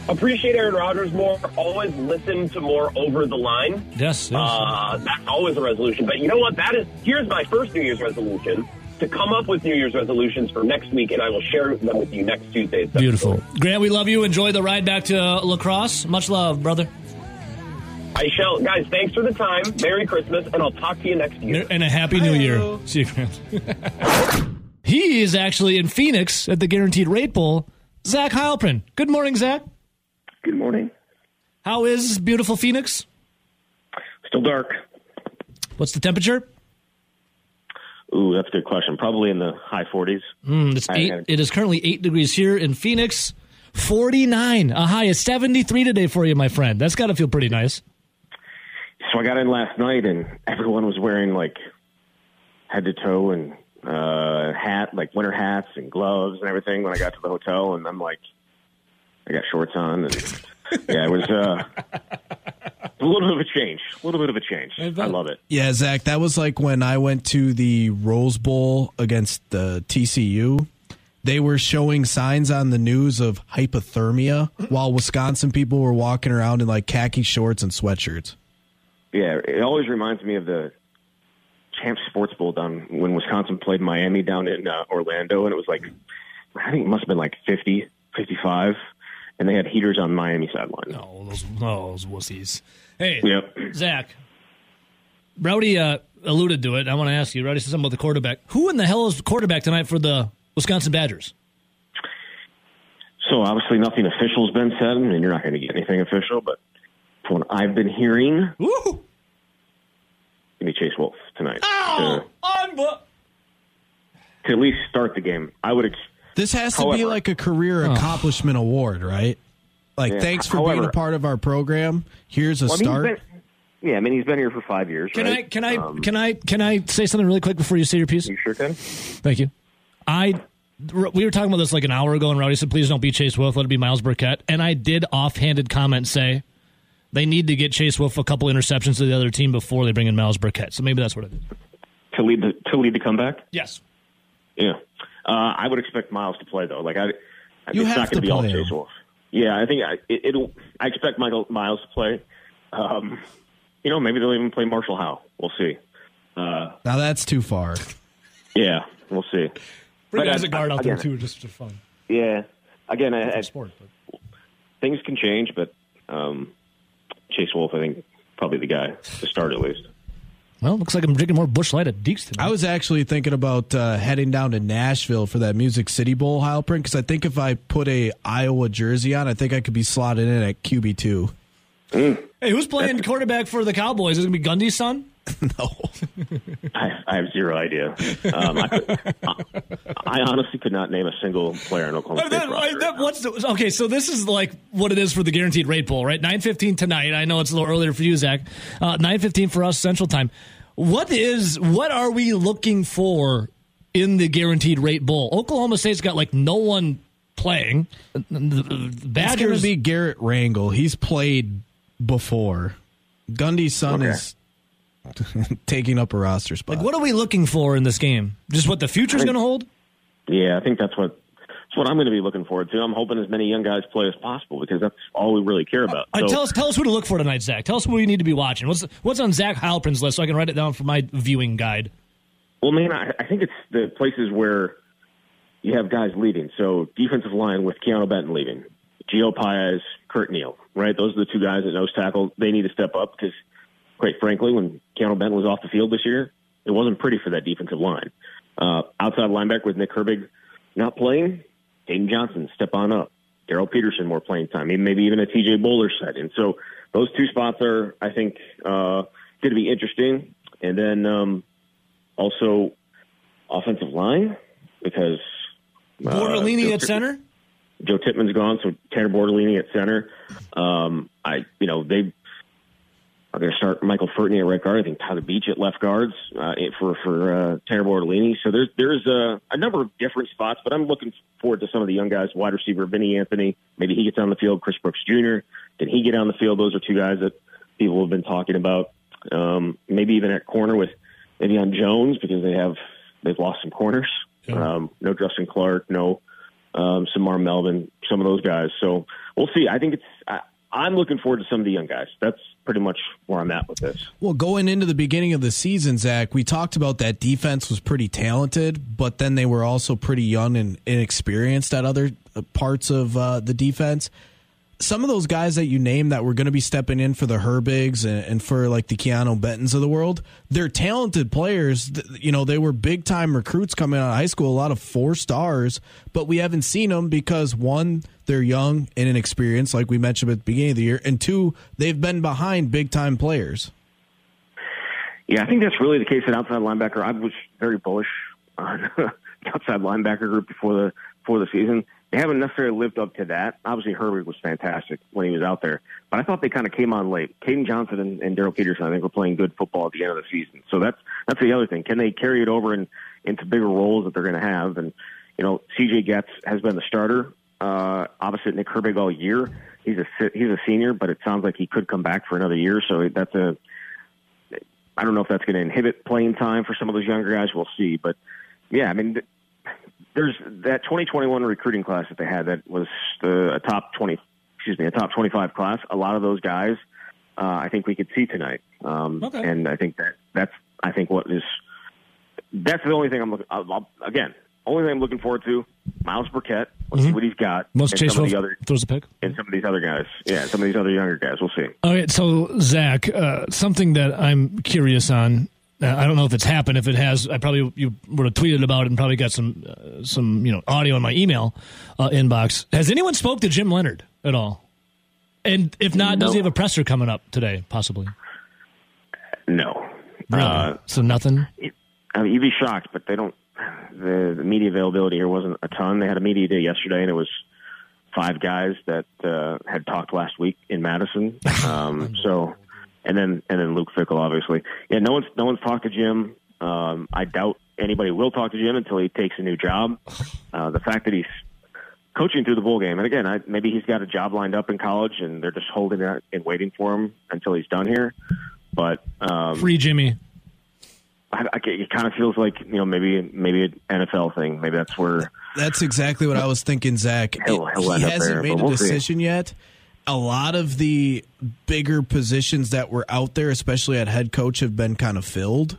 Appreciate Aaron Rodgers more. Always listen to more over the line. Yes. yes. Uh, that's always a resolution. But you know what? That is here's my first New Year's resolution to come up with New Year's resolutions for next week, and I will share them with you next Tuesday. at 7:30. Beautiful. Grant, we love you. Enjoy the ride back to uh, La Crosse. Much love, brother. I shall, guys. Thanks for the time. Merry Christmas, and I'll talk to you next year. And a happy new year. See you, Grant. he is actually in Phoenix at the Guaranteed Rate Bowl. Zach Heilprin. Good morning, Zach. Good morning. How is beautiful Phoenix? Still dark. What's the temperature? Ooh, that's a good question. Probably in the high 40s. Mm, it's eight. It is currently eight degrees here in Phoenix. Forty-nine. A high of seventy-three today for you, my friend. That's got to feel pretty nice. So I got in last night, and everyone was wearing like head to toe and uh, hat, like winter hats and gloves and everything. When I got to the hotel, and I'm like, I got shorts on, and yeah, it was uh, a little bit of a change. A little bit of a change. I, love it. Yeah, Zach, that was like when I went to the Rose Bowl against the TCU. They were showing signs on the news of hypothermia while Wisconsin people were walking around in like khaki shorts and sweatshirts. Yeah, it always reminds me of the Champ Sports Bowl down when Wisconsin played Miami down in uh, Orlando, and it was like I think it must have been like 50, 55. and they had heaters on Miami sideline. Oh, those, oh, those wussies. Hey, Yep. Zach. Rowdy uh, alluded to it. I want to ask you. Rowdy said something about the quarterback. Who in the hell is the quarterback tonight for the Wisconsin Badgers? So obviously nothing official has been said, and you're not going to get anything official. But from what I've been hearing, Woo! give me Chase Wolf tonight Oh, unbe- to, to at least start the game. I would. Ex- This has to be like a career accomplishment award, right? Like, Yeah, thanks for being a part of our program. Here's a Well, I mean, start. been- yeah, I mean he's been here for five years. Can I can I Um, can I can I say something really quick before you say your piece? You sure can. Thank you. I we were talking about this like an hour ago, and Rowdy said, "Please don't be Chase Wolf. Let it be Myles Burkett." And I did offhanded comment say they need to get Chase Wolf a couple interceptions to the other team before they bring in Myles Burkett. So maybe that's what it is. to lead the to lead the comeback. Yes. Yeah, uh, I would expect Miles to play though. Like I, I You it's have not going to be all Chase. Wolf. Yeah, I think I, it, it'll. I expect Michael Miles to play. Um, you know, maybe they'll even play Marshall Howe. We'll see. Uh, now that's too far. yeah, we'll see. Bring But, guys uh, a guard out there too, just for fun. Yeah, again, I, I, Sport. But. things can change, but um, Chase Wolf, I think, probably the guy to start at least. Well, looks like I'm drinking more Busch Light at Deeks tonight. I was actually thinking about uh, heading down to Nashville for that Music City Bowl, Heilprin, because I think if I put a Iowa jersey on, I think I could be slotted in at QB two. hey, who's playing quarterback for the Cowboys? Is it going to be Gundy's son? No, I, I have zero idea. Um, I, could, I, I honestly could not name a single player in Oklahoma State that- roster. that- what's the, okay, so this is like what it is for the Guaranteed Rate Bowl, right? Nine fifteen tonight. I know it's a little earlier for you, Zach. Uh, Nine fifteen for us Central Time. What is what are we looking for in the Guaranteed Rate Bowl? Oklahoma State's got like no one playing. The- the it's gonna be Garrett Rangel. He's played before. Gundy's son Okay. is taking up a roster spot. like, what are we looking for in this game? Just what the future's going to hold? Yeah, I think that's what that's what I'm going to be looking forward to. I'm hoping as many young guys play as possible because that's all we really care about. Uh, So- tell us, tell us who to look for tonight, Zach. Tell us what we need to be watching. What's what's on Zach Heilprin's list so I can write it down for my viewing guide. Well, man, I, I think it's the places where you have guys leaving. So defensive line with Keanu Benton leaving, Gio Paez, Curt Neal, right? Those are the two guys at nose tackle. They need to step up because, quite frankly, when Keanu Benton was off the field this year, it wasn't pretty for that defensive line. Uh, outside linebacker with Nick Herbig not playing, Hayden Johnson step on up. Daryl Peterson more playing time, maybe even a TJ Bowler set. And so those two spots are, I think, uh, going to be interesting. And then um, also offensive line because uh, Bortolini at center. Joe Tippmann's gone, so Tanner Bortolini at center. Um, I, you know, they are going to start Michael Furtney at right guard. I think Tyler Beach at left guards uh, for for uh, Tanner. So there's there's a, a number of different spots, but I'm looking forward to some of the young guys. Wide receiver Vinny Anthony, maybe he gets on the field. Chris Brooks Jr. Can he get on the field? Those are two guys that people have been talking about. Um, maybe even at corner with maybe on Jones because they have they've lost some corners. Um, no Justin Clark, no um, Semar Melvin, some of those guys. So we'll see. I think it's. I, I'm looking forward to some of the young guys. That's pretty much where I'm at with this. Well, going into the beginning of the season, Zach, we talked about that defense was pretty talented, but then they were also pretty young and inexperienced at other parts of uh, the defense. Some of those guys that you named that were going to be stepping in for the Herbigs and, and for like the Keanu Bentons of the world, they're talented players. You know, they were big time recruits coming out of high school, a lot of four stars, but we haven't seen them because one, they're young and inexperienced, like we mentioned at the beginning of the year, and two, they've been behind big time players. Yeah, I think that's really the case at outside linebacker. I was very bullish on the outside linebacker group before the before the season. They haven't necessarily lived up to that. Obviously, Herbig was fantastic when he was out there, but I thought they kind of came on late. Caden Johnson and, and Daryl Peterson, I think, were playing good football at the end of the season. So that's that's the other thing. Can they carry it over and into bigger roles that they're going to have? And you know, CJ Goetz has been the starter uh, opposite Nick Herbig all year. He's a he's a senior, but it sounds like he could come back for another year. So that's a I don't know if that's going to inhibit playing time for some of those younger guys. We'll see. But yeah, I mean, there's that 2021 recruiting class that they had that was the, a top 20, excuse me, a top 25 class. A lot of those guys, uh, I think we could see tonight. Um, Okay. And I think that that's, I think what is, that's the only thing I'm looking, I'll, I'll, again, only thing I'm looking forward to, Myles Burkett. Let's see what he's got. Most and Chase some of the other throws a pick. and some of these other guys. Yeah, some of these other younger guys. We'll see. All right, so Zach, uh, something that I'm curious on. Uh, I don't know if it's happened. If it has, I probably you would have tweeted about it and probably got some uh, some you know audio in my email uh, inbox. Has anyone spoke to Jim Leonhard at all? And if not, does he have a presser coming up today? Possibly. No. Really? Uh, so nothing. I mean, you'd be shocked, but they don't. The, the media availability here wasn't a ton. They had a media day yesterday, and it was five guys that uh, had talked last week in Madison. Um, so, and then and then Luke Fickell, obviously. Yeah, no one's no one's talked to Jim. Um, I doubt anybody will talk to Jim until he takes a new job. Uh, the fact that he's coaching through the bowl game, and again, I, maybe he's got a job lined up in college, and they're just holding it and waiting for him until he's done here. But um, Free Jimmy. I, I, it kind of feels like you know maybe maybe an NFL thing. Maybe that's where That's exactly what I was thinking, Zach. He'll- he'll he hasn't there, made a we'll see. decision yet. A lot of the bigger positions that were out there, especially at head coach, have been kind of filled.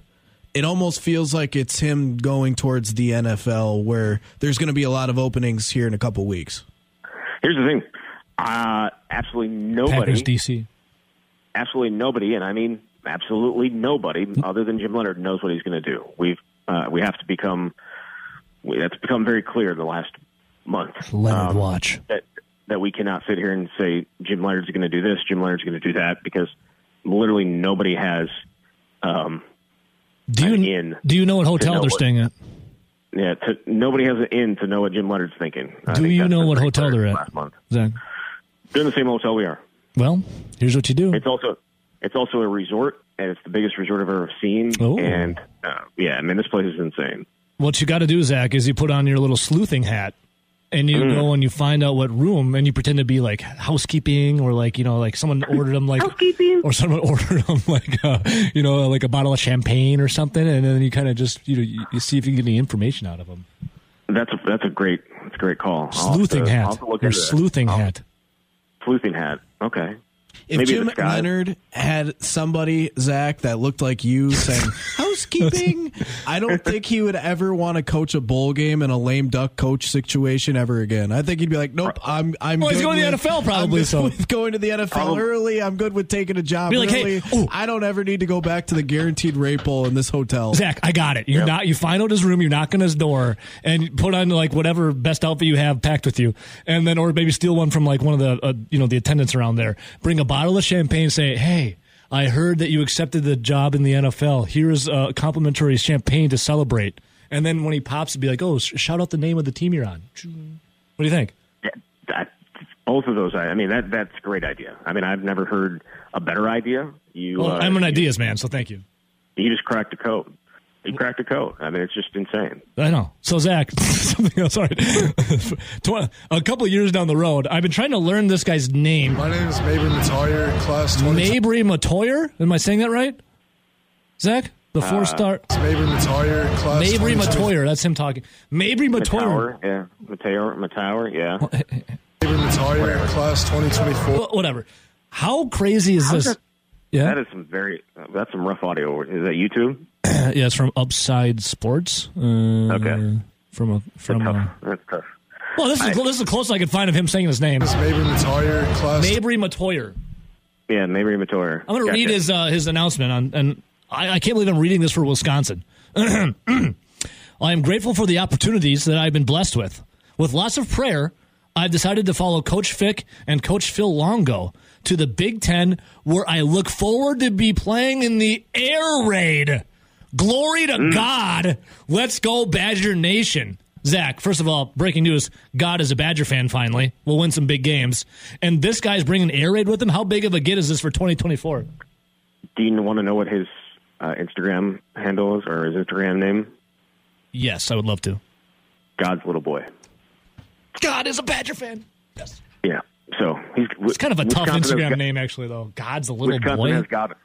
It almost feels like it's him going towards the NFL, where there's going to be a lot of openings here in a couple weeks. Here's the thing. Uh, absolutely nobody, Packers DC. absolutely nobody, and I mean absolutely nobody other than Jim Leonhard knows what he's going to do. We've uh, we have to become we, that's become very clear in the last month. Leonhard Um, watch. that that we cannot sit here and say Jim Leonhard's going to do this, Jim Leonhard's going to do that, because literally nobody has. Um, Do an you do you know what hotel know they're what- staying at? yeah, to, nobody has an in to know what Jim Leonhard's thinking. I Do think you know what hotel they're at? Last month, Zach. they're in the same hotel we are. Well, here's what you do. It's also it's also a resort, and it's the biggest resort I've ever seen. Oh. And uh, yeah, I mean this place is insane. what you got to do, Zach, is you put on your little sleuthing hat and you Mm. go and you find out what room and you pretend to be like housekeeping or like, you know, like someone ordered them like housekeeping or someone ordered them like, uh, you know, like a bottle of champagne or something. And then you kind of just, you know, you, you see if you can get any information out of them. That's a that's a great that's a great call. Sleuthing to- hat. have Your into that. sleuthing I'll- hat. Sleuthing hat. Okay. If Maybe Jim Leonhard had somebody, Zach, that looked like you saying housekeeping, I don't think he would ever want to coach a bowl game in a lame duck coach situation ever again. I think he'd be like, "Nope, I'm I'm." Well, he's good going to the NFL probably, I'm good so- with going to the NFL Probably. early. I'm good with taking a job Be like, hey, early. oh. I don't ever need to go back to the guaranteed rate bowl in this hotel. Zach, I got it. You're Yep. not. You find out his room. You knock on his door and put on like whatever best outfit you have packed with you, and then or maybe steal one from like one of the uh, you know the attendants around there. Bring a bottle of champagne. Say, hey, I heard that you accepted the job in the NFL. Here's a complimentary champagne to celebrate. And then when he pops, it'd be like, oh, sh- shout out the name of the team you're on. What do you think? Yeah, that, both of those. I I mean that that's a great idea. I mean I've never heard a better idea. You. Well, uh, I'm an you- ideas man, so thank you. You just cracked the code. You cracked the code. I mean it's just insane. I know. So Zach, something else. Sorry, a couple of years down the road, I've been trying to learn this guy's name. My name is Mabry Matoyer, class 20. Mabry Matoyer. Am I saying that right? Zach, the four uh, star. Mabry Matoyer, class Mabry 20. Matoyer. That's him talking. Mabry Matoyer. Matower, yeah. Mateo, Matower, yeah. Mabry Matoyer, class 2024. Whatever. How crazy is this? That- Yeah, That is some very. That's some rough audio. Is that YouTube? yeah. It's from Upside Sports. Uh, Okay. From a from Tough. a. That's tough. Well, this is this is the closest I could find of him saying his name. This is Mabry Matoyer, class Mabry Matoyer. Yeah, maybe Matoyer. I'm going to Gotcha. read his uh, his announcement on, and I, I can't believe I'm reading this for Wisconsin. I am grateful for the opportunities that I've been blessed with. With lots of prayer, I've decided to follow Coach Fick and Coach Phil Longo to the Big Ten, where I look forward to be playing in the air raid. Glory to God! Let's go, Badger Nation. Zach, first of all, breaking news: God is a Badger fan. Finally, we'll win some big games, and this guy's bringing air raid with him. How big of a get is this for 2024? Dean, want to know what his uh, Instagram handle is or his Instagram name? Yes, I would love to. God's little boy. God is a Badger fan. Yes. Yeah. So he's It's kind of a tough Instagram got- name, actually, though. God's a little Wisconsin boy. has God.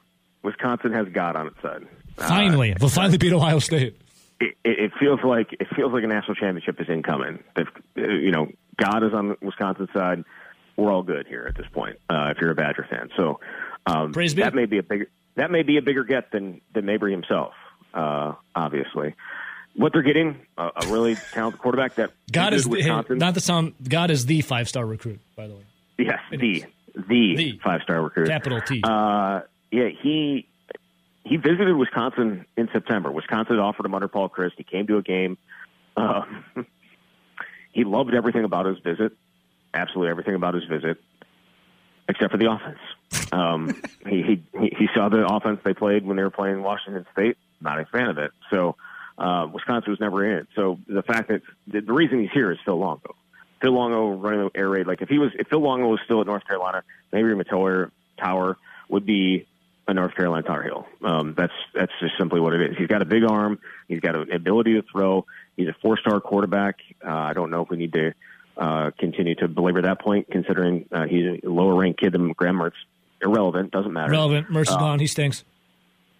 Wisconsin has God on its side. Uh, Finally, we'll finally beat Ohio State. it, it it feels like it feels like a national championship is incoming. They've, uh, you know, God is on Wisconsin's side. We're all good here at this point. Uh, if you're a Badger fan, so um, Praise be. that may be a bigger that may be a bigger get than than Mabry himself. Uh, obviously, what they're getting a, a really talented quarterback that God is the, not the sound. God is the five star recruit, by the way. yes, the the, The. five star recruit. Capital T. Uh, yeah, he he visited Wisconsin in September. Wisconsin offered him under Paul Chryst. He came to a game. Uh, he loved everything about his visit, absolutely everything about his visit, except for the offense. Um, he he he saw the offense they played when they were playing Washington State. Not a fan of it. So uh, Wisconsin was never in it. So the fact that the, the reason he's here is Phil Longo. Phil Longo running the air raid. Like if he was, if Phil Longo was still at North Carolina, maybe Matower Tower would be a North Carolina Tar Heel. Um, that's that's just simply what it is. He's got a big arm. He's got an ability to throw. He's a four-star quarterback. Uh, I don't know if we need to uh, continue to belabor that point, considering uh, he's a lower-ranked kid than Graham Mertz. Irrelevant. Doesn't matter. Relevant. Mercy's Uh, gone. He stinks.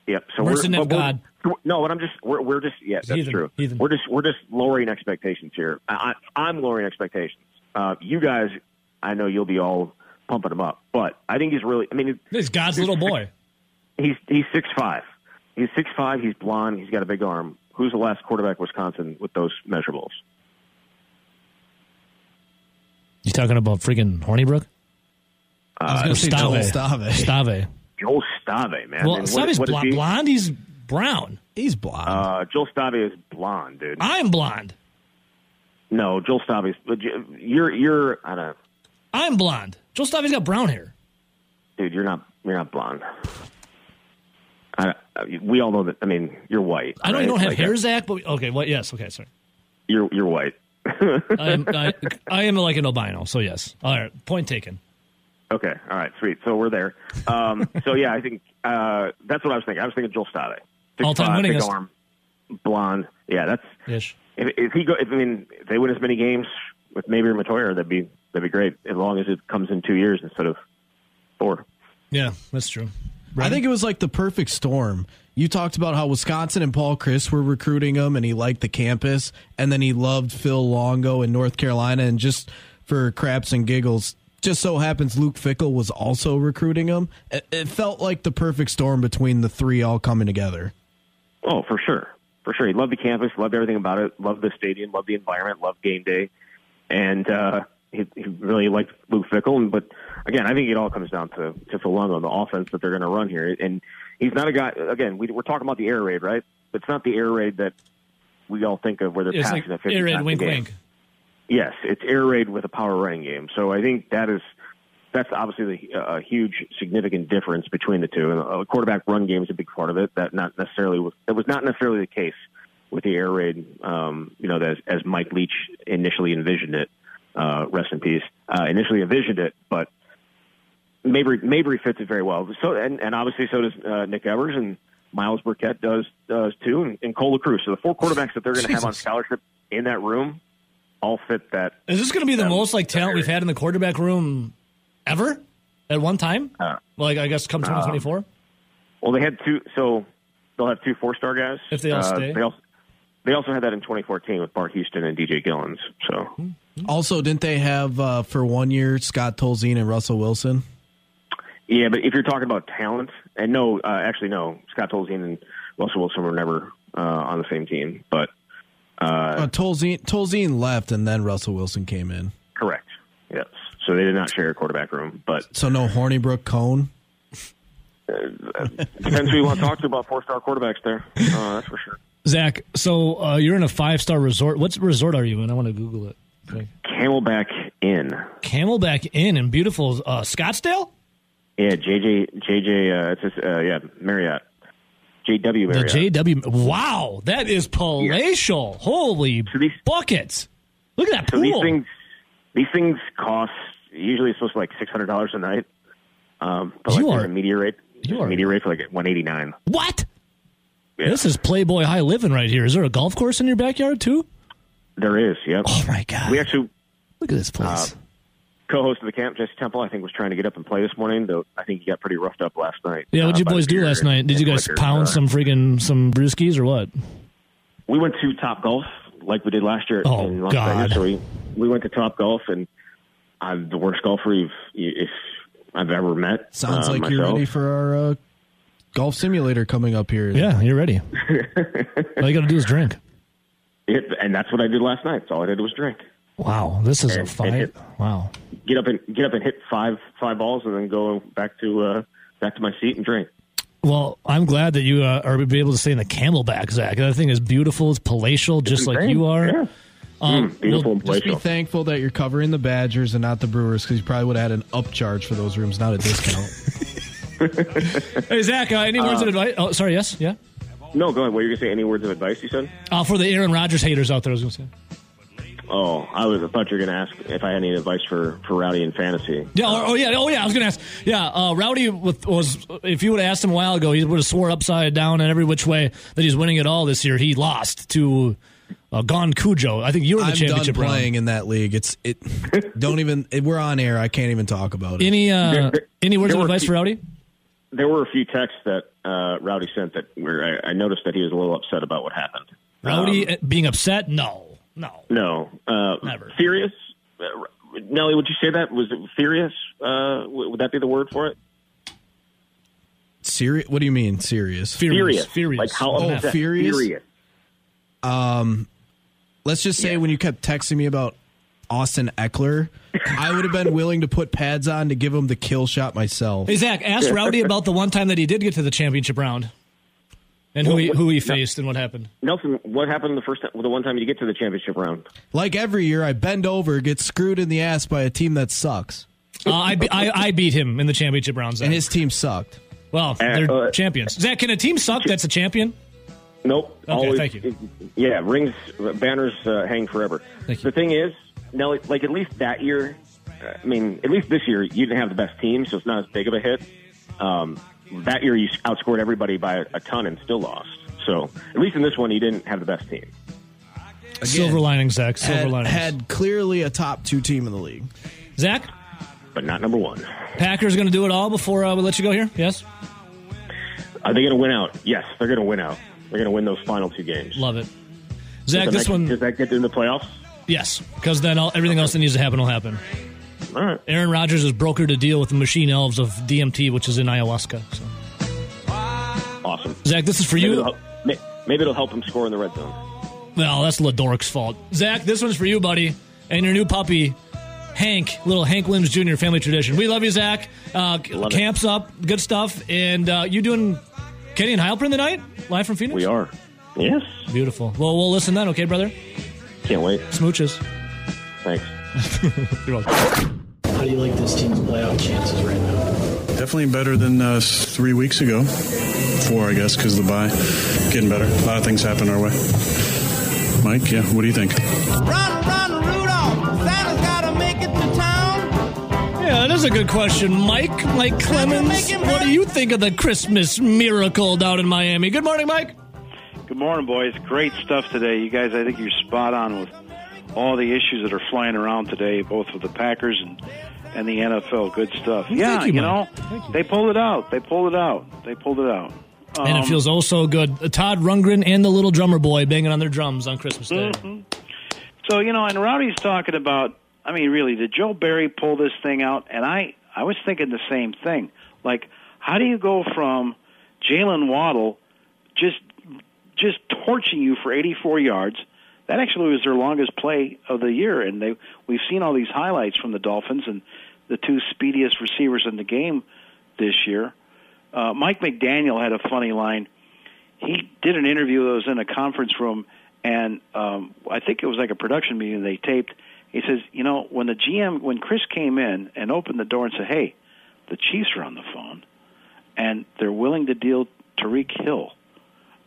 Yep. So Mercenary we're, but God. we're- No, but I'm just we're, we're just yeah, that's Heathen, true. heathen. We're just we're just lowering expectations here. I, I, I'm lowering expectations. Uh, you guys, I know you'll be all pumping him up, but I think he's really. I mean, He's God's little boy. he's he's six five. He's six five. He's blonde. He's got a big arm. Who's the last quarterback in Wisconsin with those measurables? You talking about freaking Hornibrook? I was Uh, going to say Joel Stave. Stave. Stave. Joel Stave, man. Well, And what- Stave's what is blonde. he? blonde. He's brown. He's blonde. Uh, Joel Stave is blonde, dude. I'm blonde. No, Joel Stave is. but you- You're you're I don't know, I'm blonde. Joel Stave's got brown hair. dude. You're not you're not blonde. I, I- we all know that. I mean, you're white. I know you right? don't have Like, hair, Zach, but okay. What? yes. Okay. Sorry. You're you're white. I am, I, I am like an albino. So yes. All right. Point taken. Okay, all right, sweet. So we're there. Um, so yeah, I think uh, that's what I was thinking. I was thinking Joel Stave, Six All-time five, big winningest. arm, blonde. Yeah, that's Ish. if, if he go. If, I mean, if they win as many games with maybe or Matoyer, that'd be that'd be great. As long as it comes in two years instead of four. Yeah, that's true. I think it was like the perfect storm. You talked about how Wisconsin and Paul Chryst were recruiting him, and he liked the campus, and then he loved Phil Longo in North Carolina, and just for craps and giggles, just so happens Luke Fickell was also recruiting him. It, it felt like the perfect storm between the three all coming together. Oh, for sure, for sure. He loved the campus, loved everything about it, loved the stadium, loved the environment, loved game day, and uh, he, he really liked Luke Fickell. And but again, I think it all comes down to to Phil and the offense that they're going to run here. And he's not a guy. Again, we, we're talking about the air raid, right? It's not the air raid that we all think of where they're It's passing like at 50 air raid, wink, game. wink. Yes, it's air raid with a power running game. So I think that is that's obviously the, uh, a huge, significant difference between the two. And a quarterback run game is a big part of it. That not necessarily was, that was not necessarily the case with the air raid. Um, you know, as, as Mike Leach initially envisioned it. Uh, rest in peace. Uh, initially envisioned it, but Mabry Mabry fits it very well. So and, and obviously so does uh, Nick Evers and Myles Burkett does does too, and, and Cole Cruz. So the four quarterbacks that they're going to have on scholarship in that room all fit that Is this going to be the most like talent we've had in the quarterback room ever at one time? Uh, like I guess come 2024. Well, they had two, so they'll have two four-star guys If they all Uh, stay. They also, they also had that in 2014 with Bart Houston and DJ Gillins. So Also, didn't they have uh, for one year Scott Tolzien and Russell Wilson? yeah, but if you're talking about talent, and no, uh, actually no, Scott Tolzien and Russell Wilson were never uh, on the same team. But uh, Uh, Tolzien, Tolzien left, and then Russell Wilson came in. correct, yes. So they did not share a quarterback room, but So no Hornibrook Coan. depends who you want to talk to about four-star quarterbacks there. Uh, that's for sure. Zach, so uh, you're in a five star resort. What resort are you in? I want to Google it. Okay. Camelback Inn. Camelback Inn in beautiful uh, Scottsdale. Yeah, JJ, JJ, uh, it's just, uh, yeah, Marriott. JW Marriott. The JW. Wow, that is palatial. Holy So these- buckets! Look at that So pool. these things, these things cost usually it's supposed to be like six hundred dollars a night. Um, but You like are- a media rate, you are- media rate for like one eighty nine. what? Yeah. This is Playboy high living right here. Is there a golf course in your backyard too? There is, yep. Oh my god! We actually Look at this place. co-host of the camp, Jesse Temple, I think was trying to get up and play this morning. Though I think he got pretty roughed up last night. yeah, what'd uh, you by boys do last night? Did you guys liquor. pound Uh, some freaking some brewskis or what? We went to Top Golf like we did last year Oh, in Las God. Vegas. So we we went to Top Golf, and I'm the worst golfer you've if I've ever met. Sounds uh, like you're ready for our uh, golf simulator coming up here. Yeah, you're ready. All you got to do is drink. It, and that's what I did last night. So all I did was drink. Wow, this is a And- and fight. hit- Wow. Get up and get up and hit five five balls, and then go back to uh, back to my seat and drink. Well, I'm glad that you uh, are be able to stay in the camelback, Zach. That thing is beautiful. It's palatial, just like you are. Yeah. Um, Mm, beautiful well, and Just be thankful that you're covering the Badgers and not the Brewers because you probably would have had an upcharge for those rooms, not a discount. hey, Zach, uh, any words of advice? Oh, sorry, yes, yeah. No, go ahead. What were you gonna say? Any words of advice? You said. Uh, for the Aaron Rodgers haters out there, I was going to say. Oh, I was. I thought you were gonna ask if I had any advice for for Rowdy in fantasy. Yeah. Oh, oh, yeah. Oh, yeah. I was going to ask. Yeah. Uh, Rowdy with, was. If you would have asked him a while ago, he would have swore upside down and every which way that he's winning it all this year. He lost to uh, Gon Cujo. I think you were the I'm done championship round. playing in that league. It's it. Don't even. It, we're on air. I can't even talk about it. Any uh, There- there- any words of advice few- for Rowdy? There were a few texts that uh, Rowdy sent that where I, I noticed that he was a little upset about what happened. Rowdy Um, uh, being upset? No, no. no, uh, Never. furious. Uh, Nelly, would you say that was it furious? Uh, w- would that be the word for it? Serious? What do you mean serious? Furious. Furious. Like how Oh, upset? furious? Furious. Let's just say when you kept texting me about Austin Ekeler, I would have been willing to put pads on to give him the kill shot myself. Hey Zach, ask Rowdy about the one time that he did get to the championship round, and who he who he faced and what happened. Nelson, what happened the first time, the one time you get to the championship round? Like every year, I bend over, get screwed in the ass by a team that sucks, Uh, I, be- I I beat him in the championship round. Zach. and his team sucked. well, they're uh, champions. Zach, can a team suck that's a champion? Nope. Okay, always, thank you. Yeah, rings, banners uh, hang forever. Thank you. The thing is, Nelly, like at least that year, uh, I mean, at least this year, you didn't have the best team, so it's not as big of a hit. Um, that year, you outscored everybody by a, a ton and still lost. So at least in this one, you didn't have the best team. Silver lining, Zach. Silver Had, lining. had clearly a top two team in the league. Zach, But not number one. Packers going to do it all before uh, we let you go here. Yes, Are they going to win out? Yes, they're going to win out. They're going to win those final two games. love it. Zach, this that, one, does that get them in the playoffs? yes, because then all, everything else that needs to happen will happen. All right. Aaron Rodgers has brokered a deal with the Machine Elves of DMT, which is in ayahuasca. So. Awesome. Zach, this is for Maybe you. it'll, help, maybe it'll help him score in the red zone. Well, that's Ladork's fault. Zach, this one's for you, buddy, and your new puppy, Hank, little Hank Williams Jr. family tradition. We love you, Zach. Uh, Love it. camps up, good stuff, and uh, you doing Kenny and Heilprin tonight, live from Phoenix. We are. Yes. beautiful. Well, we'll listen then, okay, brother? Can't wait. Smooches. Thanks. You're welcome. How do you like this team's playoff chances right now? Definitely better than uh, three weeks ago. Four, I guess, because the bye. Getting better. A lot of things happen our way. Mike, yeah, what do you think? Run, run, Yeah, that is a good question, Mike. Mike Clemens. What do you think of the Christmas miracle down in Miami? Good morning, Mike. Good morning, boys. Great stuff today. You guys, I think you're spot on with all the issues that are flying around today, both with the Packers and and the NFL. Good stuff. Thank yeah, you, you, know, Thank you. they pulled it out. They pulled it out. They pulled it out. and it Um, feels oh so good. Todd Rundgren and the little drummer boy banging on their drums on Christmas Day. Mm-hmm. So you know, and Rowdy's talking about. I mean, really, did Joe Barry pull this thing out? And I, I was thinking the same thing. Like, how do you go from Jaylen Waddle just, just torching you for 84 yards? That actually was their longest play of the year, and they we've seen all these highlights from the Dolphins and the two speediest receivers in the game this year. Uh, Mike McDaniel had a funny line he did an interview that was in a conference room, and um, I think it was like a production meeting they taped. He says, you know, when the GM, when Chris came in and opened the door and said, "Hey, the Chiefs are on the phone, and they're willing to deal Tyreek Hill,"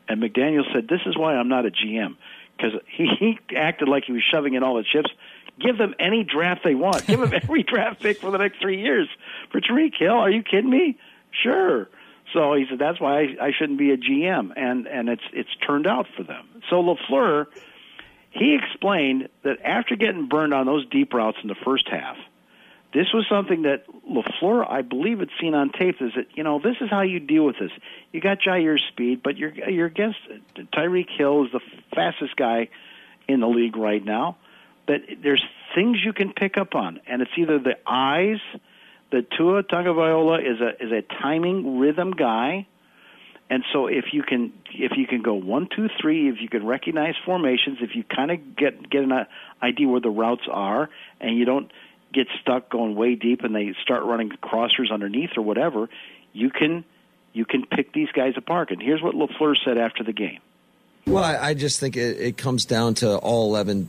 and McDaniel said, "This is why I'm not a GM." Because he, he acted like he was shoving in all the chips. Give them any draft they want. Give them every draft pick for the next three years for Tyreek Hill. Are you kidding me? Sure. So he said that's why I, I shouldn't be a GM, and and it's it's turned out for them. So LaFleur, he explained that after getting burned on those deep routes in the first half, this was something that LaFleur, I believe, had seen on tape. Is that you know this is how you deal with this. You got Jaire's speed, but you're you're against Tyreek Hill is the fastest guy in the league right now. That there's things you can pick up on, and it's either the eyes that Tua Tagovailoa is a is a timing rhythm guy, And so if you can if you can go one two three, if you can recognize formations, if you kind of get get an idea where the routes are, and you don't get stuck going way deep, and they start running crossers underneath or whatever, you can you can pick these guys apart. And here's what LaFleur said after the game. Well, I, I just think it, it comes down to all eleven,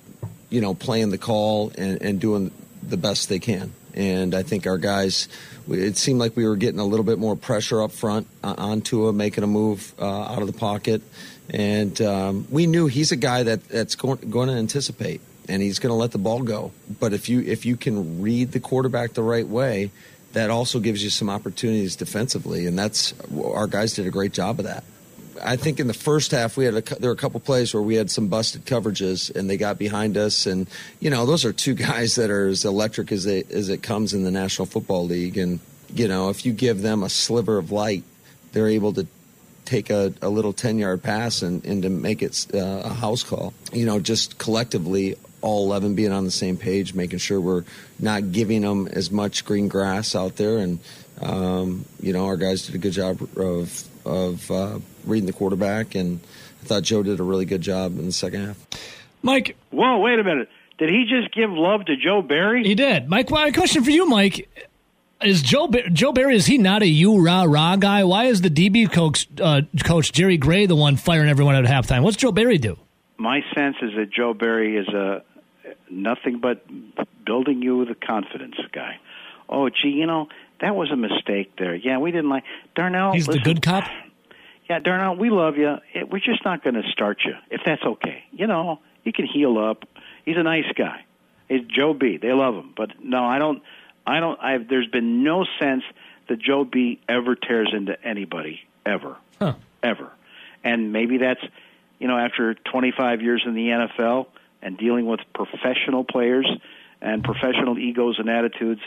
you know, playing the call and, and doing the best they can. And I think our guys, it seemed like we were getting a little bit more pressure up front uh, onto him, making a move uh, out of the pocket. And um, we knew he's a guy that, that's going, going to anticipate and he's going to let the ball go. But if you if you can read the quarterback the right way, that also gives you some opportunities defensively, and that's our guys did a great job of that. I think in the first half we had a, there were a couple plays where we had some busted coverages and they got behind us. And you know those are two guys that are as electric as they, as it comes in the National Football League. And you know if you give them a sliver of light they're able to take a, a little 10 yard pass and, and to make it uh, a house call. You know just collectively all 11 being on the same page making sure we're not giving them as much green grass out there. And um, you know our guys did a good job of of uh, reading the quarterback, and I thought Joe did a really good job in the second half. Mike, whoa, wait a minute! Did he just give love to Joe Barry? He did. Mike, my question for you, Mike, is Joe Joe Barry? Is he not a you rah rah guy? Why is the DB coach uh, coach Jerry Gray the one firing everyone at halftime? What's Joe Barry do? My sense is that Joe Barry is a nothing but building you with a confidence guy. Oh, gee, you know that was a mistake there. Yeah, we didn't like Darnell. He's listen, the good cop. Yeah, Darnell, we love you. It, we're just not going to start you if that's okay. You know, you can heal up. He's a nice guy. It's Joe B. They love him, but no, I don't. I don't. I've. There's been no sense that Joe B. ever tears into anybody ever, huh. ever. And maybe that's, you know, after 25 years in the NFL and dealing with professional players and professional egos and attitudes,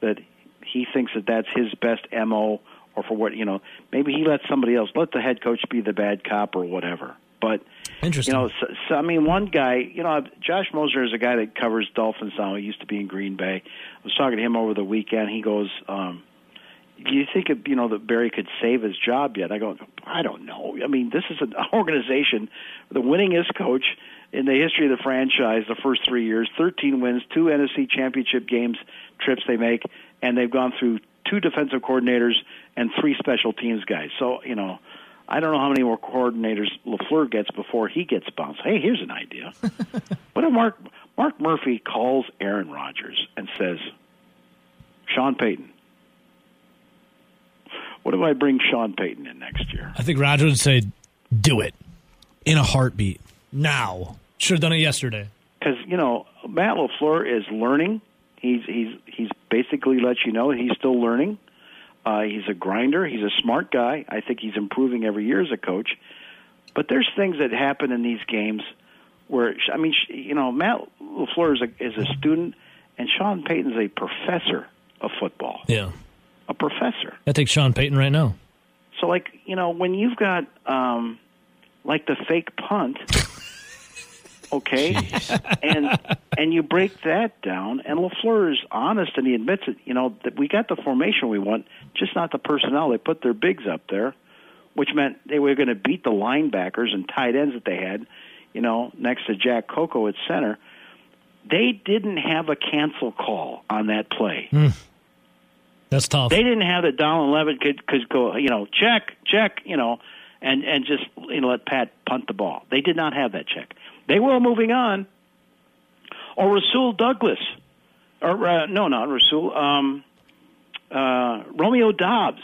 that he thinks that that's his best mo or for what you know maybe he lets somebody else let the head coach be the bad cop or whatever but Interesting. you know so, so i mean one guy you know josh moser is a guy that covers dolphins now he used to be in green bay i was talking to him over the weekend he goes um do you think you know that Barry could save his job yet? I go, I don't know. I mean, this is an organization, the winningest coach in the history of the franchise. The first three years, 13 wins, two NFC Championship games trips they make, and they've gone through two defensive coordinators and three special teams guys. So you know, I don't know how many more coordinators LaFleur gets before he gets bounced. Hey, here's an idea. what if Mark Mark Murphy calls Aaron Rodgers and says, Sean Payton. What if I bring Sean Payton in next year? I think Roger would say, "Do it in a heartbeat now." Should have done it yesterday. Because you know Matt LaFleur is learning. He's he's he's basically let you know he's still learning. Uh, he's a grinder. He's a smart guy. I think he's improving every year as a coach. But there's things that happen in these games where I mean, you know, Matt LaFleur is a is a student, and Sean Payton's a professor of football. Yeah, a professor. I take Sean Payton right now. So, like, you know, when you've got um, like the fake punt, okay, and and you break that down, and LaFleur is honest and he admits it. You know that we got the formation we want, just not the personnel. They put their bigs up there, which meant they were going to beat the linebackers and tight ends that they had. You know, next to Jack Coco at center, they didn't have a cancel call on that play. Mm. That's tough. They didn't have that Dallin Leavitt could could go, you know, check, check, you know, and and just you know let Pat punt the ball. They did not have that check. They were moving on. Or Rasul Douglas, or uh, no, not Rasul. Um, uh, Romeo Doubs.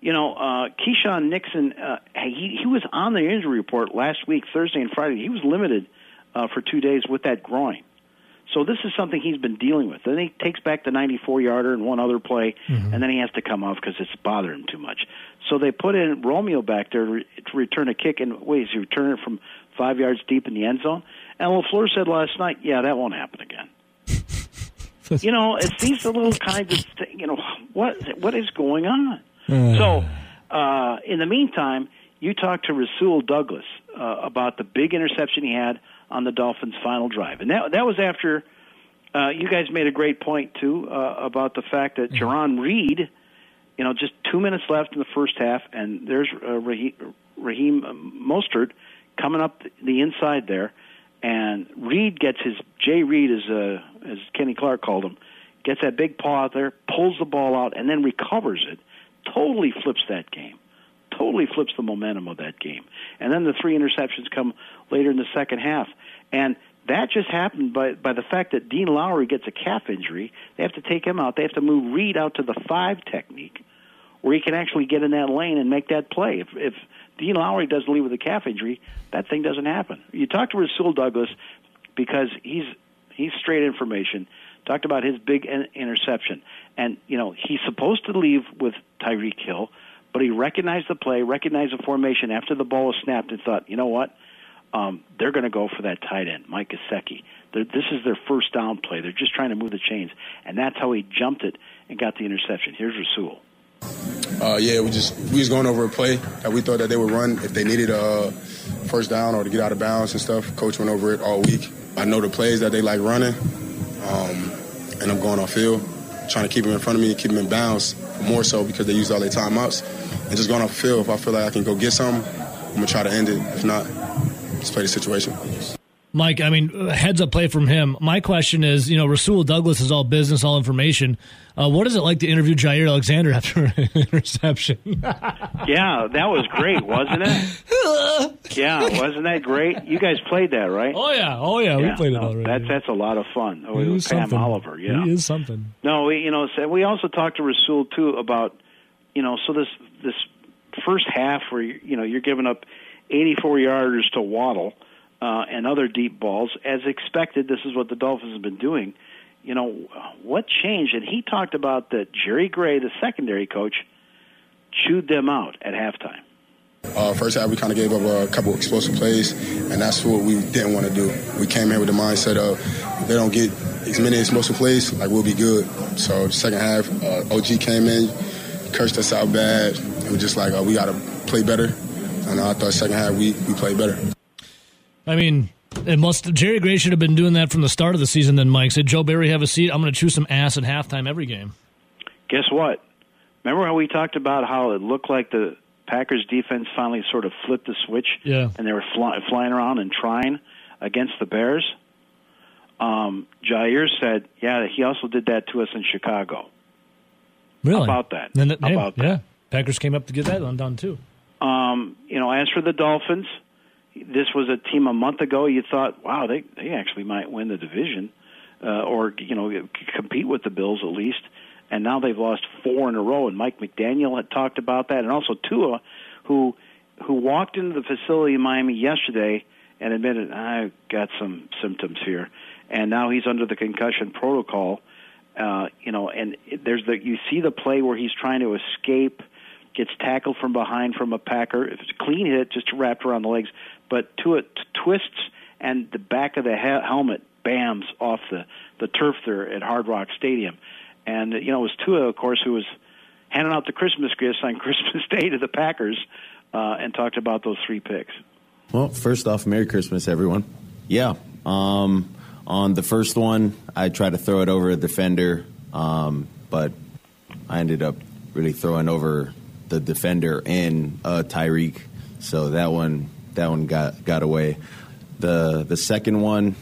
You know, uh, Keisean Nixon. Uh, he he was on the injury report last week, Thursday and Friday. He was limited uh, for two days with that groin. So this is something he's been dealing with. Then he takes back the 94 yarder and one other play, Mm-hmm. and then he has to come off because it's bothering him too much. So they put in Romeo back there to, return a kick, and wait, he return it from five yards deep in the end zone. And LaFleur said last night, "Yeah, that won't happen again." you know, it's these little kinds of things. You know, what what is going on? so, uh, in the meantime, you talked to Rasul Douglas uh, about the big interception he had on the Dolphins' final drive, and that that was after uh, you guys made a great point too uh, about the fact that Jarran Reed you know, just two minutes left in the first half, and there's uh, Raheem, Raheem Mostert coming up the inside there, and Reed gets his Jay Reed, as uh, as Kenny Clark called him, gets that big paw out there, pulls the ball out, and then recovers it. Totally flips that game. Totally flips the momentum of that game. And then the three interceptions come later in the second half, and that just happened by by the fact that Dean Lowry gets a calf injury. They have to take him out. They have to move Reed out to the five technique, where he can actually get in that lane and make that play. If if Dean Lowry doesn't leave with a calf injury, that thing doesn't happen. You talk to Rasul Douglas because he's he's straight information. Talked about his big in- interception, and you know he's supposed to leave with Tyreek Hill, but he recognized the play, recognized the formation after the ball was snapped, and thought, you know what, um, they're going to go for that tight end, Mike. They're, this is their first down play. They're just trying to move the chains, and that's how he jumped it and got the interception. Here's Rasul. Uh, yeah, we just we was going over a play that we thought that they would run if they needed a first down or to get out of bounds and stuff. Coach went over it all week. I know the plays that they like running, um, and I'm going off field, trying to keep them in front of me, and keep them in bounds. More so because they used all their timeouts, and just going off field. If I feel like I can go get something, I'm gonna try to end it. If not, just play the situation. Mike, I mean, heads up play from him. My question is, you know, Rasul Douglas is all business, all information. Uh, what is it like to interview Jaire Alexander after an interception? yeah, that was great, wasn't it? yeah, wasn't that great? You guys played that, right? Oh yeah, oh yeah, we played no, it already. That's that's a lot of fun. Oh, He it is was Pam something. Oliver. Yeah, He is something. No, we, you know, we also talked to Rasul too about, you know, so this this first half where you, you know you're giving up 84 yarders to Waddle uh, and other deep balls as expected. This is what the Dolphins have been doing. You know, what changed? And he talked about that Jerry Gray, the secondary coach, chewed them out at halftime. Uh, first half, we kind of gave up a couple explosive plays, and that's what we didn't want to do. We came here with the mindset of if they don't get as many explosive plays, like we'll be good. So second half, uh, OG came in, cursed us out bad. It was just like uh, we got to play better. And I thought second half we we played better. I mean, it must. Jerry Gray should have been doing that from the start of the season. Then Mike said, "Joe Barry, have a seat. I'm going to chew some ass at halftime every game." Guess what? Remember how we talked about how it looked like the Packers defense finally sort of flipped the switch, Yeah. and they were fly, flying around and trying against the Bears. Um, Jaire said, "Yeah, he also did that to us in Chicago." Really? How about that? Then, yeah, about that? yeah, Packers came up to get that one done too. Um, you know, as for the Dolphins, this was a team a month ago. You thought, wow, they they actually might win the division, uh, or you know, compete with the Bills at least. And now they've lost four in a row. And Mike McDaniel had talked about that, and also Tua, who who walked into the facility in Miami yesterday and admitted, I've got some symptoms here, and now he's under the concussion protocol. Uh, you know, and there's the you see the play where he's trying to escape gets tackled from behind from a Packer. If it's a clean hit, just wrapped around the legs, but to it twists and the back of the he- helmet bams off the the turf there at Hard Rock Stadium. And you know, it was Tua, of course, who was handing out the Christmas gifts on Christmas Day to the Packers, uh, and talked about those three picks. Well, first off, Merry Christmas, everyone. Yeah. Um, on the first one, I tried to throw it over a defender, um, but I ended up really throwing over the defender and uh, Tyreek. So that one, that one got got away. The the second one,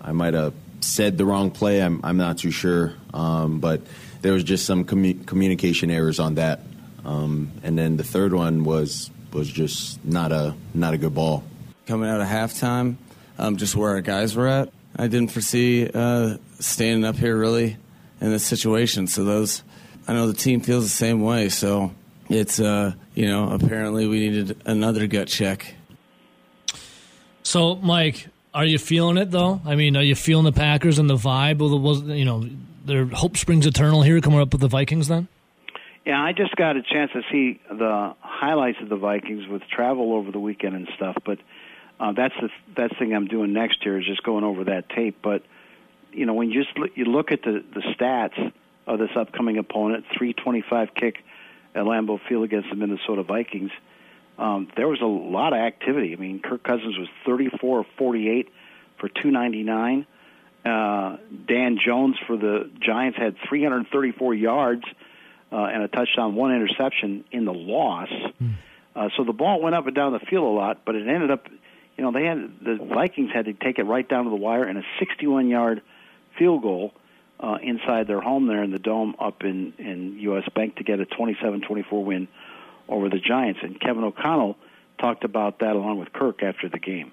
I might have said the wrong play. I'm I'm not too sure, um, but there was just some commu- communication errors on that. Um, and then the third one was was just not a not a good ball. coming out of halftime, um, just where our guys were at. I didn't foresee uh, standing up here really in this situation. So those, I know the team feels the same way. So it's uh, you know apparently we needed another gut check. So, Mike, are you feeling it though? I mean, are you feeling the Packers and the vibe? Well, was you know, their hope springs eternal here, coming up with the Vikings then? Yeah, I just got a chance to see the highlights of the Vikings with travel over the weekend and stuff. But uh, that's the that's the thing I'm doing next year is just going over that tape. But you know, when you just look, you look at the the stats of this upcoming opponent, 325 kick at Lambeau Field against the Minnesota Vikings. Um, there was a lot of activity. I mean, Kirk Cousins was 34 of 48 for 299. Uh, Dan Jones for the Giants had 334 yards uh, and a touchdown, one interception in the loss. Uh, so the ball went up and down the field a lot, but it ended up, you know, they had the Vikings had to take it right down to the wire and a 61-yard field goal uh, inside their home there in the dome up in in U.S. Bank to get a 27-24 win over the Giants. And Kevin O'Connell talked about that along with Kirk after the game.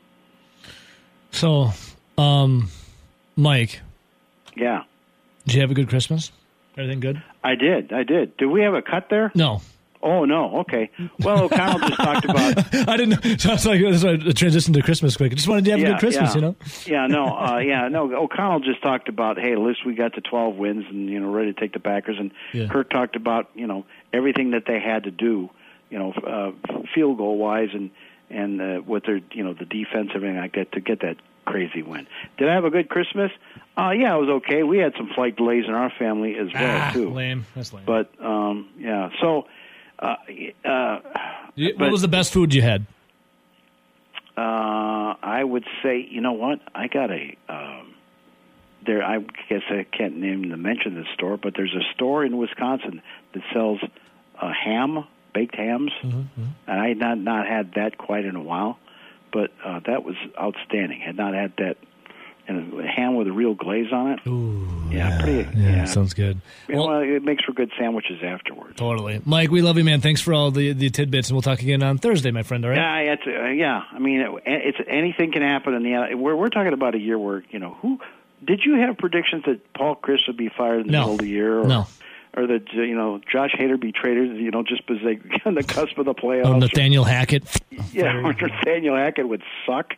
So, um, Mike, Yeah, did you have a good Christmas? Everything good? I did. I did. Did we have a cut there? No. Oh no. Okay. Well, O'Connell just talked about. I didn't know. So it's like that's why I transitioned to Christmas quick. I just wanted to have a good Christmas, yeah. you know. Yeah, no, uh, yeah, no. O'Connell just talked about, hey, at least we got to 12 wins and you know ready to take the Packers. And Yeah. Kirk talked about you know everything that they had to do, you know, uh, field goal wise and and uh, with their you know the defense everything like that to get that crazy win. Did I have a good Christmas? Uh, yeah, it was okay. We had some flight delays in our family as well Ah, too. lame. That's lame. But um, yeah, so. Uh, uh, but- what was the best food you had? uh, I would say, you know what? I got a um, there. I guess I can't name the mention the store, but there's a store in Wisconsin that sells uh, ham, baked hams, Mm-hmm, and I had not not had that quite in a while, but uh, that was outstanding. Had not had that, and a ham with a real glaze on it. Ooh, yeah, pretty. Yeah, Yeah, sounds good. Know, well, it makes for good sandwiches afterwards. Totally, Mike. We love you, man. Thanks for all the the tidbits, and we'll talk again on Thursday, my friend. All right. Yeah, it's uh, yeah. I mean, it, it's anything can happen in the. We're we're talking about a year where you know who did you have predictions that Paul Chryst would be fired in the No. middle of the year? Or, No. Or that you know Josh Hader be traded, you know, just because they on the cusp of the playoffs. Oh, Nathaniel Hackett. yeah, or Nathaniel Hackett would suck.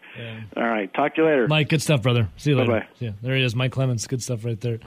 All right, talk to you later. Mike, good stuff, brother. See you later. Bye-bye. Yeah, there he is, Mike Clemens. Good stuff right there.